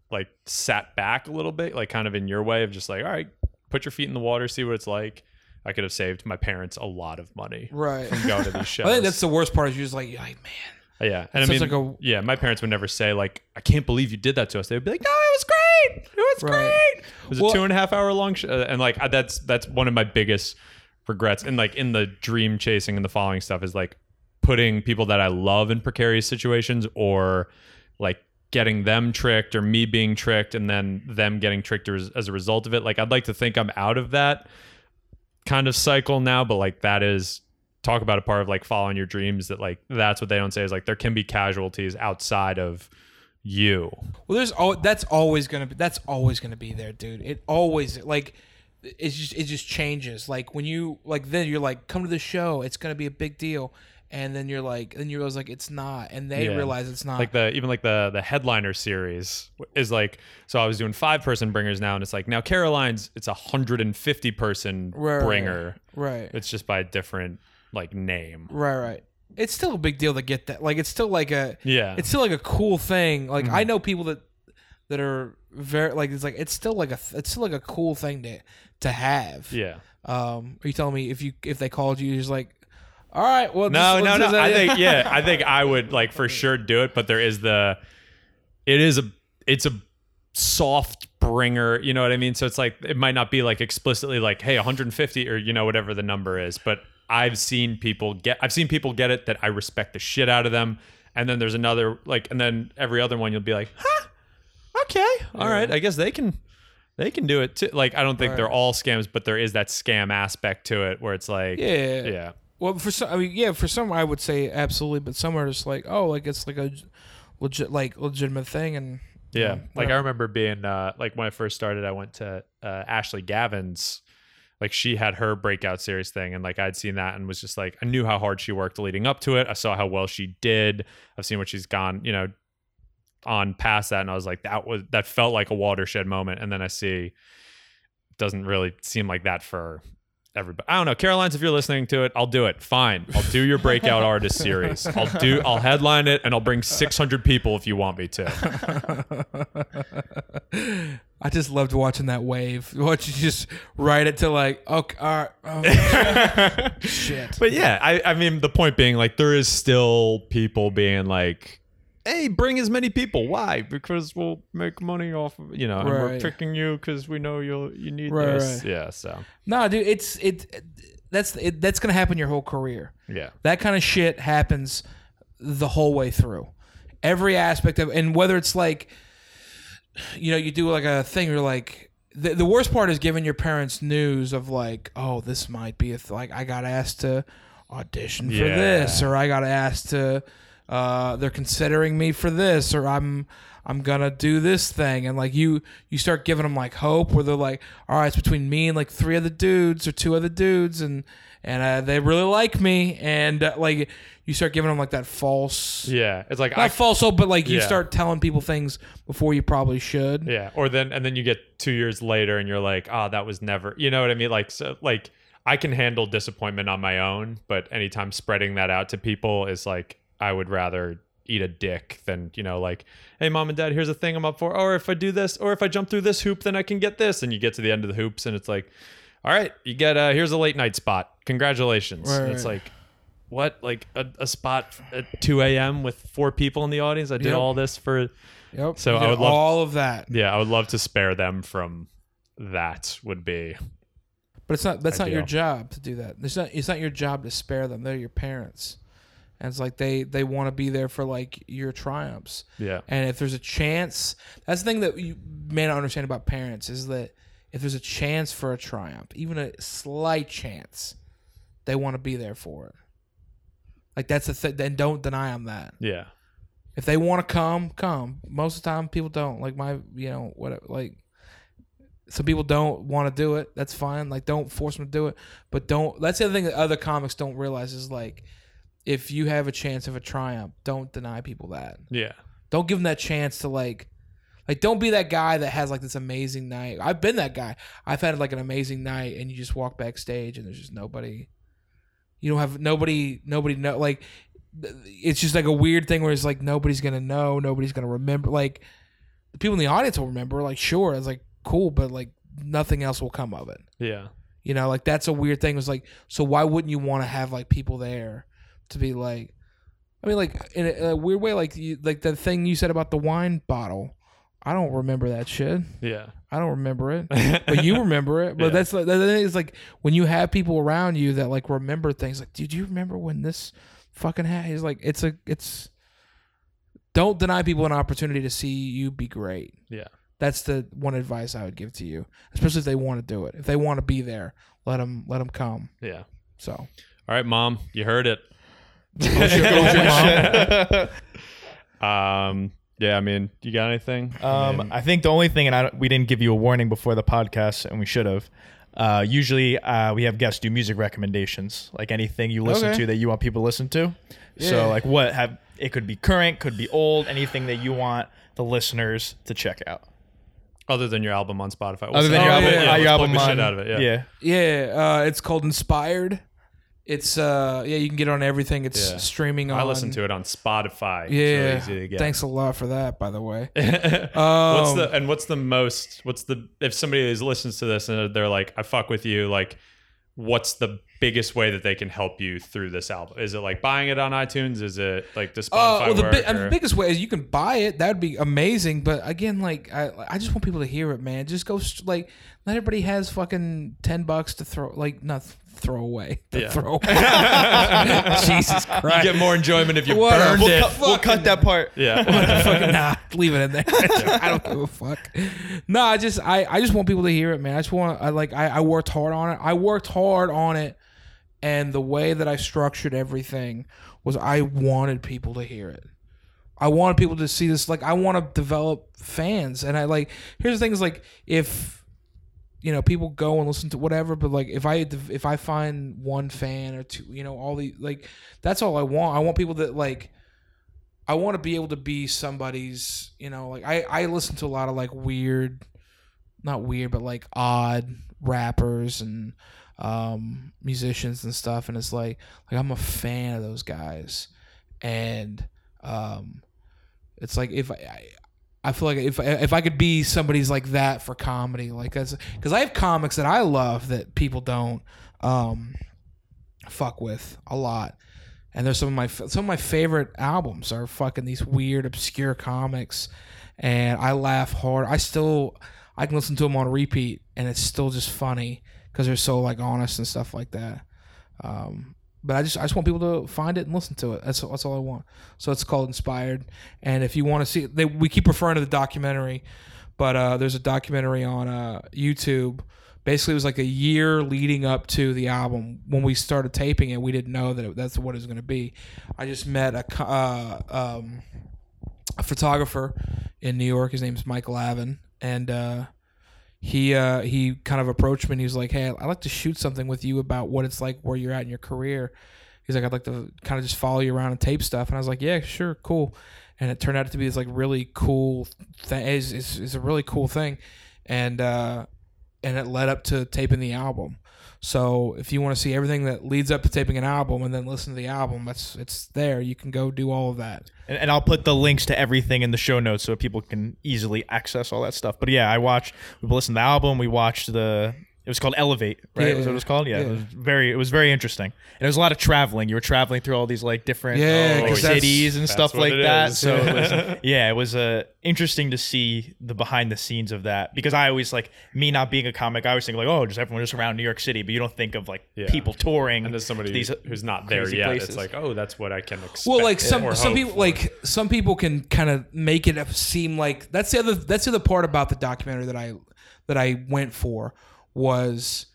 like sat back a little bit like kind of in your way of just like all right put your feet in the water see what it's like i could have saved my parents a lot of money Right. from going to these shows I think that's the worst part. Is you're just like, you're like man, yeah and i mean like a- yeah my parents would never say like i can't believe you did that to us they'd be like no it was great it was Right. great it was Well- a two and a half hour long show uh, and like I- that's that's one of my biggest regrets and like in the dream chasing and the following stuff is like putting people that I love in precarious situations or like getting them tricked or me being tricked and then them getting tricked as, as a result of it. Like I'd like to think I'm out of that kind of cycle now, but like that is talk about a part of like following your dreams that like that's what they don't say is like there can be casualties outside of you. Well, there's all that's always gonna be that's always gonna be there, dude. It always like it's just it just changes. Like when you like then you're like come to the show, it's gonna be a big deal, and then you're like then you realize like it's not, and they Yeah. realize it's not. like the even like the the headliner series is like so I was doing five person bringers now and it's like now Caroline's it's a hundred and fifty person Right, bringer. right, It's just by a different like name. right, right. It's still a big deal to get that. Like it's still like a Yeah. it's still like a cool thing. Like Mm-hmm. I know people that that are very like it's like it's still like a it's still like a cool thing to to have. yeah. Um, are you telling me if you if they called you, you're just like, all right, well, No, this- no, no. I think yeah, I think I would like for sure do it, but there is the it is a it's a soft bringer, you know what I mean? So it's like it might not be like explicitly like hey, 150 or you know whatever the number is, but I've seen people get I've seen people get it that I respect the shit out of them. And then there's another like and then every other one you'll be like, "Huh? Okay. All right. I guess they can they can do it too. Like I don't think they're all scams, but there is that scam aspect to it where it's like yeah, yeah. Well, for some, I mean, yeah, for some, I would say absolutely, but some are just like, oh, like it's like a legit, like legitimate thing, and Yeah, Yeah, like I remember being uh, like when I first started, I went to uh, Ashley Gavin's. Like she had her breakout series thing, and like I'd seen that, and was just like I knew how hard she worked leading up to it. I saw how well she did. I've seen what she's gone, you know, on past that, and I was like, that was that felt like a watershed moment. And then I see, doesn't really seem like that for everybody. I don't know, Caroline's. If you're listening to it, I'll do it. Fine, I'll do your breakout artist series. I'll do. I'll headline it, and I'll bring 600 people if you want me to. I just loved watching that wave. Watch you just write it to like, okay, all right, oh, shit. But yeah, I, I mean, the point being, like, there is still people being like, hey, bring as many people. Why? Because we'll make money off of, you know, and we're Right. picking you because we know you'll, you need Right, this. right. Yeah, so, No, dude, it's it. That's it, that's gonna happen your whole career. yeah. That kind of shit happens the whole way through. Every aspect of and whether it's like you know, you do like a thing you're like the, the worst part is giving your parents news of like, oh, this might be a th- like I got asked to audition for Yeah. this or I got asked to uh they're considering me for this or I'm I'm gonna do this thing and like you you start giving them like hope where they're like all right it's between me and like three other dudes or two other dudes and and uh, they really like me and uh, like you start giving them like that false Yeah. It's like, not I, false hope but like you Yeah. start telling people things before you probably should yeah. Or then, and then you get two years later and you're like, oh, that was never, you know what I mean? Like, so, like, I can handle disappointment on my own, but anytime spreading that out to people is like, I would rather eat a dick than, you know, like, hey, mom and dad, here's a thing I'm up for. Or if I do this, or if I jump through this hoop, then I can get this. And you get to the end of the hoops and it's like, all right, you get, uh, here's a late night spot. Congratulations. Right, it's right. like, what? Like a, a spot at 2 a.m. with four people in the audience? I did Yep. all this for, Yep. So I would love- all of that, yeah, I would love to spare them from that. Would be but it's not. That's not your job to do that. It's not. It's not your job to spare them. They're your parents, and it's like they they want to be there for like your triumphs. yeah, And if there's a chance, that's the thing that you may not understand about parents is that if there's a chance for a triumph, even a slight chance, they want to be there for it. Like that's the thing. Then don't deny them that. yeah, If they want to come, come. Most of the time, people don't. Like my, you know, what like. Some people don't want to do it. That's fine. Like, don't force them to do it. But don't. That's the other thing that other comics don't realize is like, if you have a chance of a triumph, don't deny people that. yeah, Don't give them that chance to like, like don't be that guy that has like this amazing night. I've been that guy. I've had like an amazing night, and you just walk backstage, and there's just nobody. You don't have nobody. Nobody know like. It's just like a weird thing where it's like nobody's gonna know, nobody's gonna remember. Like the people in the audience will remember. Like sure, it's like cool, but like nothing else will come of it. yeah, You know, like that's a weird thing. It was like, so why wouldn't you want to have like people there to be like, I mean, like in a, a weird way, like you, like the thing you said about the wine bottle. I don't remember that shit. Yeah. I don't remember it, but you remember it. But Yeah. that's like that is like when you have people around you that like remember things. Like, dude, you remember when this fucking happened? It's like it's a it's. Don't deny people an opportunity to see you be great. Yeah. That's the one advice I would give to you, especially if they want to do it. If they want to be there, let them let them come. Yeah. So All right, mom, you heard it. Um. Yeah. I mean, you got anything? I Um, mean, I think the only thing, and I don't, we didn't give you a warning before the podcast, and we should have. Uh, usually, uh, we have guests do music recommendations, like anything you listen Okay. to that you want people to listen to. Yeah. So, like, what have it could be current, could be old, anything that you want the listeners to check out. other than your album on Spotify. Other than Oh, your album, yeah, uh, yeah, your album the shit out of it. Yeah. yeah. yeah, uh, it's called Inspired. It's uh yeah, you can get it on everything. It's Yeah. streaming on. I listened to it on Spotify. It's Yeah, easy to get. thanks a lot for that. By the way, what's Um, the and what's the most? What's the if somebody is listens to this and they're like, I fuck with you. Like, what's the biggest way that they can help you through this album? Is it like buying it on iTunes? Is it like the Uh, Spotify well, the, work? bi- uh, the or- biggest way is you can buy it. That would be amazing. But again, like I, I just want people to hear it, man. Just go st- like not everybody has fucking ten bucks to throw, like not throw away, to Yeah. throw away. Jesus you Christ! get more enjoyment if you What a burned fuck- it. Cut- we'll cut that part. Yeah. fucking nah, leave it in there. I don't give a fuck. No, I just I, I just want people to hear it, man. I just want I like I, I worked hard on it. I worked hard on it, and the way that I structured everything was I wanted people to hear it. I wanted people to see this. Like I want to develop fans, and I like. Here's the thing: is like if you know people go and listen to whatever, but like if I if I find one fan or two, you know, all the like that's all I want. I want people that like. I want to be able to be somebody's, you know, like I I listen to a lot of like weird, not weird, but like odd rappers and um musicians and stuff, and it's like like I'm a fan of those guys, and um, it's like if I. I feel like if if I could be somebody's like that for comedy, like that's because I have comics that I love that people don't um, fuck with a lot, and there's some of my some of my favorite albums are fucking these weird obscure comics, and I laugh hard. I still I can listen to them on repeat, and it's still just funny because they're so like honest and stuff like that. Um, but I just I just want people to find it and listen to it. That's that's all I want. So it's called Inspired. And if you want to see, they, we keep referring to the documentary, but uh, there's a documentary on uh, YouTube. Basically, it was like a year leading up to the album. When we started taping it, we didn't know that it, that's what it was going to be. I just met a uh, um, a photographer in New York. His name's Michael Lavin, and uh, he uh, he kind of approached me and he was like, "Hey, I'd like to shoot something with you about what it's like where you're at in your career." He's like, "I'd like to kind of just follow you around and tape stuff." And I was like, "Yeah, sure, cool." And it turned out to be this like really cool thing. It's, it's, it's a really cool thing, and uh, and it led up to taping the album. So if you want to see everything that leads up to taping an album and then listen to the album, that's it's there. You can go do all of that. And, and I'll put the links to everything in the show notes so people can easily access all that stuff. But yeah, I watched. We listened to the album. We watched the. It was called Elevate, right? Yeah. was what it was called? Yeah, Yeah. It was very. It was very interesting, and it was a lot of traveling. You were traveling through all these like different Yeah, uh, 'cause cities and stuff like it that. is. So it was, yeah, it was uh, interesting to see the behind the scenes of that because I always like me not being a comic. I always think like, oh, just everyone just around New York City, but you don't think of like Yeah. people touring. And as somebody these who's not there yet, places. it's like, oh, that's what I can expect. Well, like some or some people for. like some people can kind of make it seem like that's the other that's the other part about the documentary that I that I went for was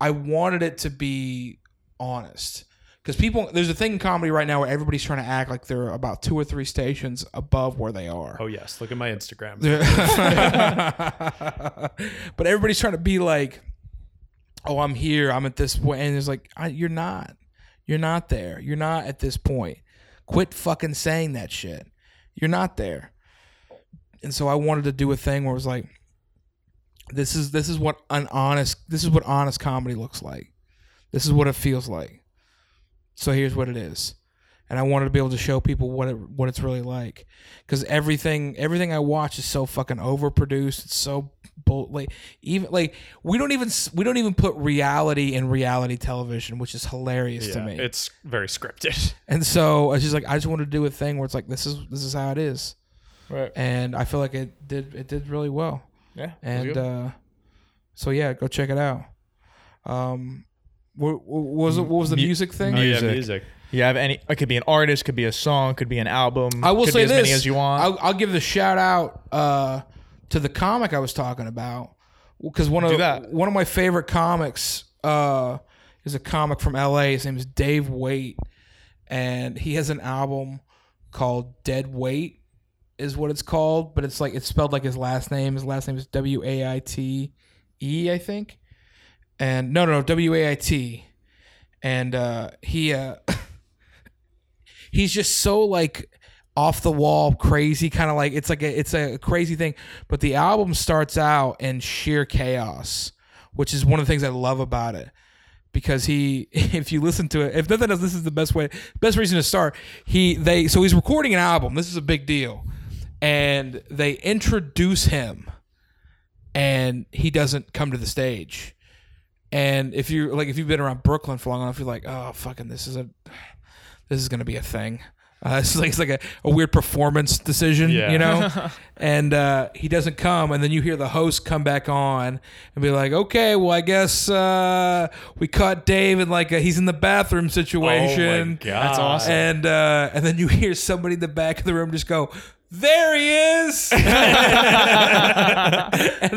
I wanted it to be honest because people there's a thing in comedy right now where everybody's trying to act like they're about two or three stations above where they are. Oh yes, look at my Instagram. but everybody's trying to be like, "Oh, I'm here. I'm at this point," and it's like, I, "You're not. You're not there. You're not at this point. Quit fucking saying that shit. You're not there." And so I wanted to do a thing where it was like, "This is this is what an honest. This is what honest comedy looks like. This is what it feels like. So here's what it is." And I wanted to be able to show people what it what it's really like, because everything everything I watch is so fucking overproduced. It's so bull like even like we don't even we don't even put reality in reality television, which is hilarious to me. it's very scripted. and so it's just like I just wanted to do a thing where it's like this is this is how it is. Right. and I feel like it did it did really well. Yeah. And uh, so yeah, go check it out. Um, what, what was it? What was the Mu- music thing? Oh, yeah, Music. music. you have any? It could be an artist, could be a song, could be an album. I will could say be as this: many as you want. I'll, I'll give the shout out uh, to the comic I was talking about because one Do of that. one of my favorite comics uh, is a comic from L.A. His name is Dave Waite, and he has an album called Dead Weight, is what it's called, but it's like it's spelled like his last name. His last name is W A I T E, I think, and no, no, no, W A I T, and uh, he. Uh, he's just so like off the wall crazy kind of like it's like a, it's a crazy thing. But the album starts out in sheer chaos which is one of the things i love about it. Because he if you listen to it if nothing else this is the best way best reason to start. He they so he's recording an album. This is a big deal and they introduce him and he doesn't come to the stage and if you like if you've been around brooklyn for long enough you're like oh fucking this is a this is gonna be a thing. Uh, it's like it's like a, a weird performance decision, Yeah. you know. and uh, he doesn't come, and then you hear the host come back on and be like, "Okay, well, I guess uh, we caught Dave in like a, he's in the bathroom situation." Oh my god, That's awesome. And uh, and then you hear somebody in the back of the room just go, "There he is!" and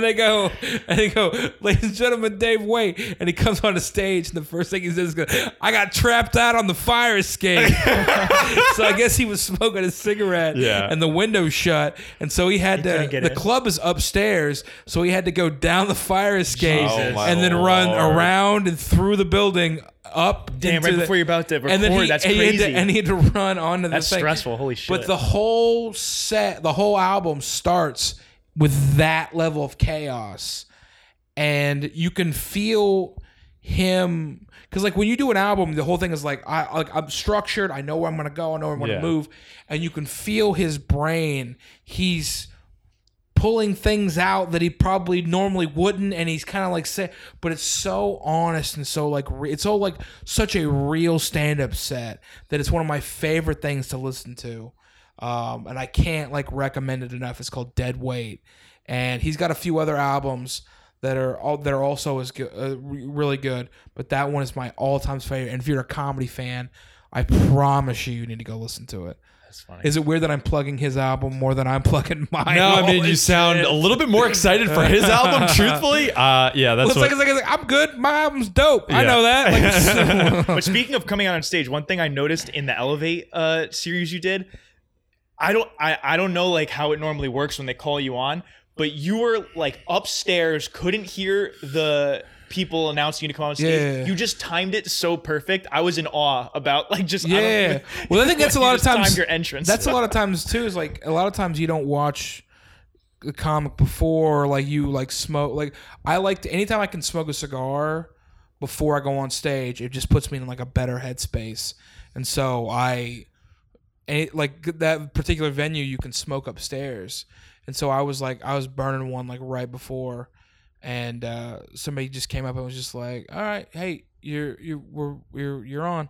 they go, and they go, "Ladies and gentlemen, Dave Waite." And he comes on the stage, and the first thing he says is, "I got trapped out on the fire escape." so I guess he was smoking a cigarette, Yeah. and the window shut, and so he had to. get The in. club is upstairs, so he had to go down the fire escape oh Jesus. and then run Lord. around and through the building up. Damn, right the- before you're about to record, and then he, that's and he to, and he had to run onto the that's thing. stressful. Holy shit. But the whole set, the whole album starts with that level of chaos, and you can feel him because like when you do an album, the whole thing is like I like I'm structured. I know where I'm gonna go. I know where I'm gonna Yeah. move, and you can feel his brain. He's pulling things out that he probably normally wouldn't and he's kind of like say but it's so honest and so like re- it's all like such a real stand-up set that it's one of my favorite things to listen to. Um, and i can't like recommend it enough. It's called dead weight. And he's got a few other albums that are all that are also as good uh, re- really good but that one is my all-time favorite. And if you're a comedy fan i promise you you need to go listen to it that's funny. is it weird that I'm plugging his album more than I'm plugging mine? No, I mean Holy you sound shit. a little bit more excited for his album. Truthfully, uh, yeah, that's Well, it's what. like, it's like, it's like, I'm good. My album's dope. I Yeah. know that. Like, but speaking of coming out on stage, one thing I noticed in the Elevate uh, series you did, I don't, I, I don't know like how it normally works when they call you on, but you were like upstairs, couldn't hear the people announcing you to come on stage. Yeah. You just timed it so perfect. I was in awe about like just I don't- yeah. Well, I think that's a lot of times. your entrance. That's a lot of times too. Is like a lot of times you don't watch the comic before, like you like smoke. Like I like to anytime I can smoke a cigar before I go on stage, it just puts me in like a better headspace. And so I, and like that particular venue, you can smoke upstairs. And so I was like, I was burning one like right before, and uh, somebody just came up and was just like, "All right, hey, you're you're we're, you're you're on,"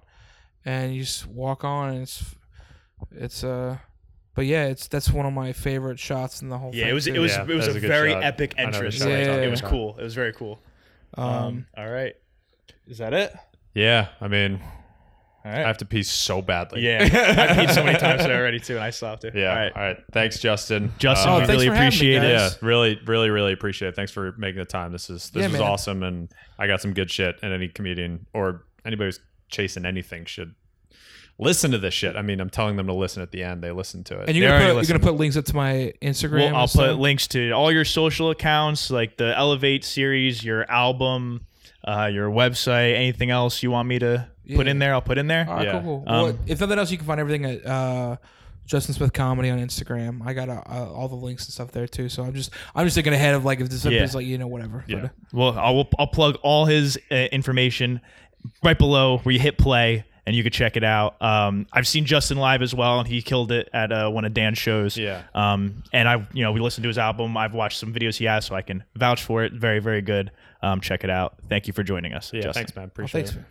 and you just walk on, and it's it's uh, but yeah, it's that's one of my favorite shots in the whole. Yeah, thing, it was too. it was Yeah, it was that was a a very shot. epic I know the entrance. shot you're It was cool. It was very cool. Um, Um, all right, is that it? yeah, I mean, All I have to pee so badly. Yeah, I've peed so many times today already too, and I still have to. yeah. All right. All right. Thanks, Justin. Justin, Oh, really for me, appreciate it. Yeah, really, really, really appreciate it. Thanks for making the time. This is this Yeah, was man. awesome, and I got some good shit. And any comedian or anybody who's chasing anything should listen to this shit. I mean, I'm telling them to listen at the end. They listen to it. and you're gonna, put, you're gonna put links up to my Instagram. Well, I'll stuff? put links to all your social accounts, like the Elevate series, your album, uh, your website, anything else you want me to put in there. I'll put in there. All right, Yeah. cool, cool. Um, well, if nothing else, you can find everything at uh, Justin Smith Comedy on Instagram. I got uh, uh, all the links and stuff there too. So I'm just I'm just thinking ahead of like if this Yeah. is like you know whatever. Yeah. But, uh, Well, I'll I'll plug all his uh, information right below where you hit play. And you can check it out. Um, I've seen Justin live as well, and he killed it at uh, one of Dan's shows. Yeah. Um, and I, you know, we listened to his album. I've watched some videos he has, so I can vouch for it. Very, very good. Um, check it out. Thank you for joining us. yeah, Justin. thanks, man. well, Appreciate thanks. it. man.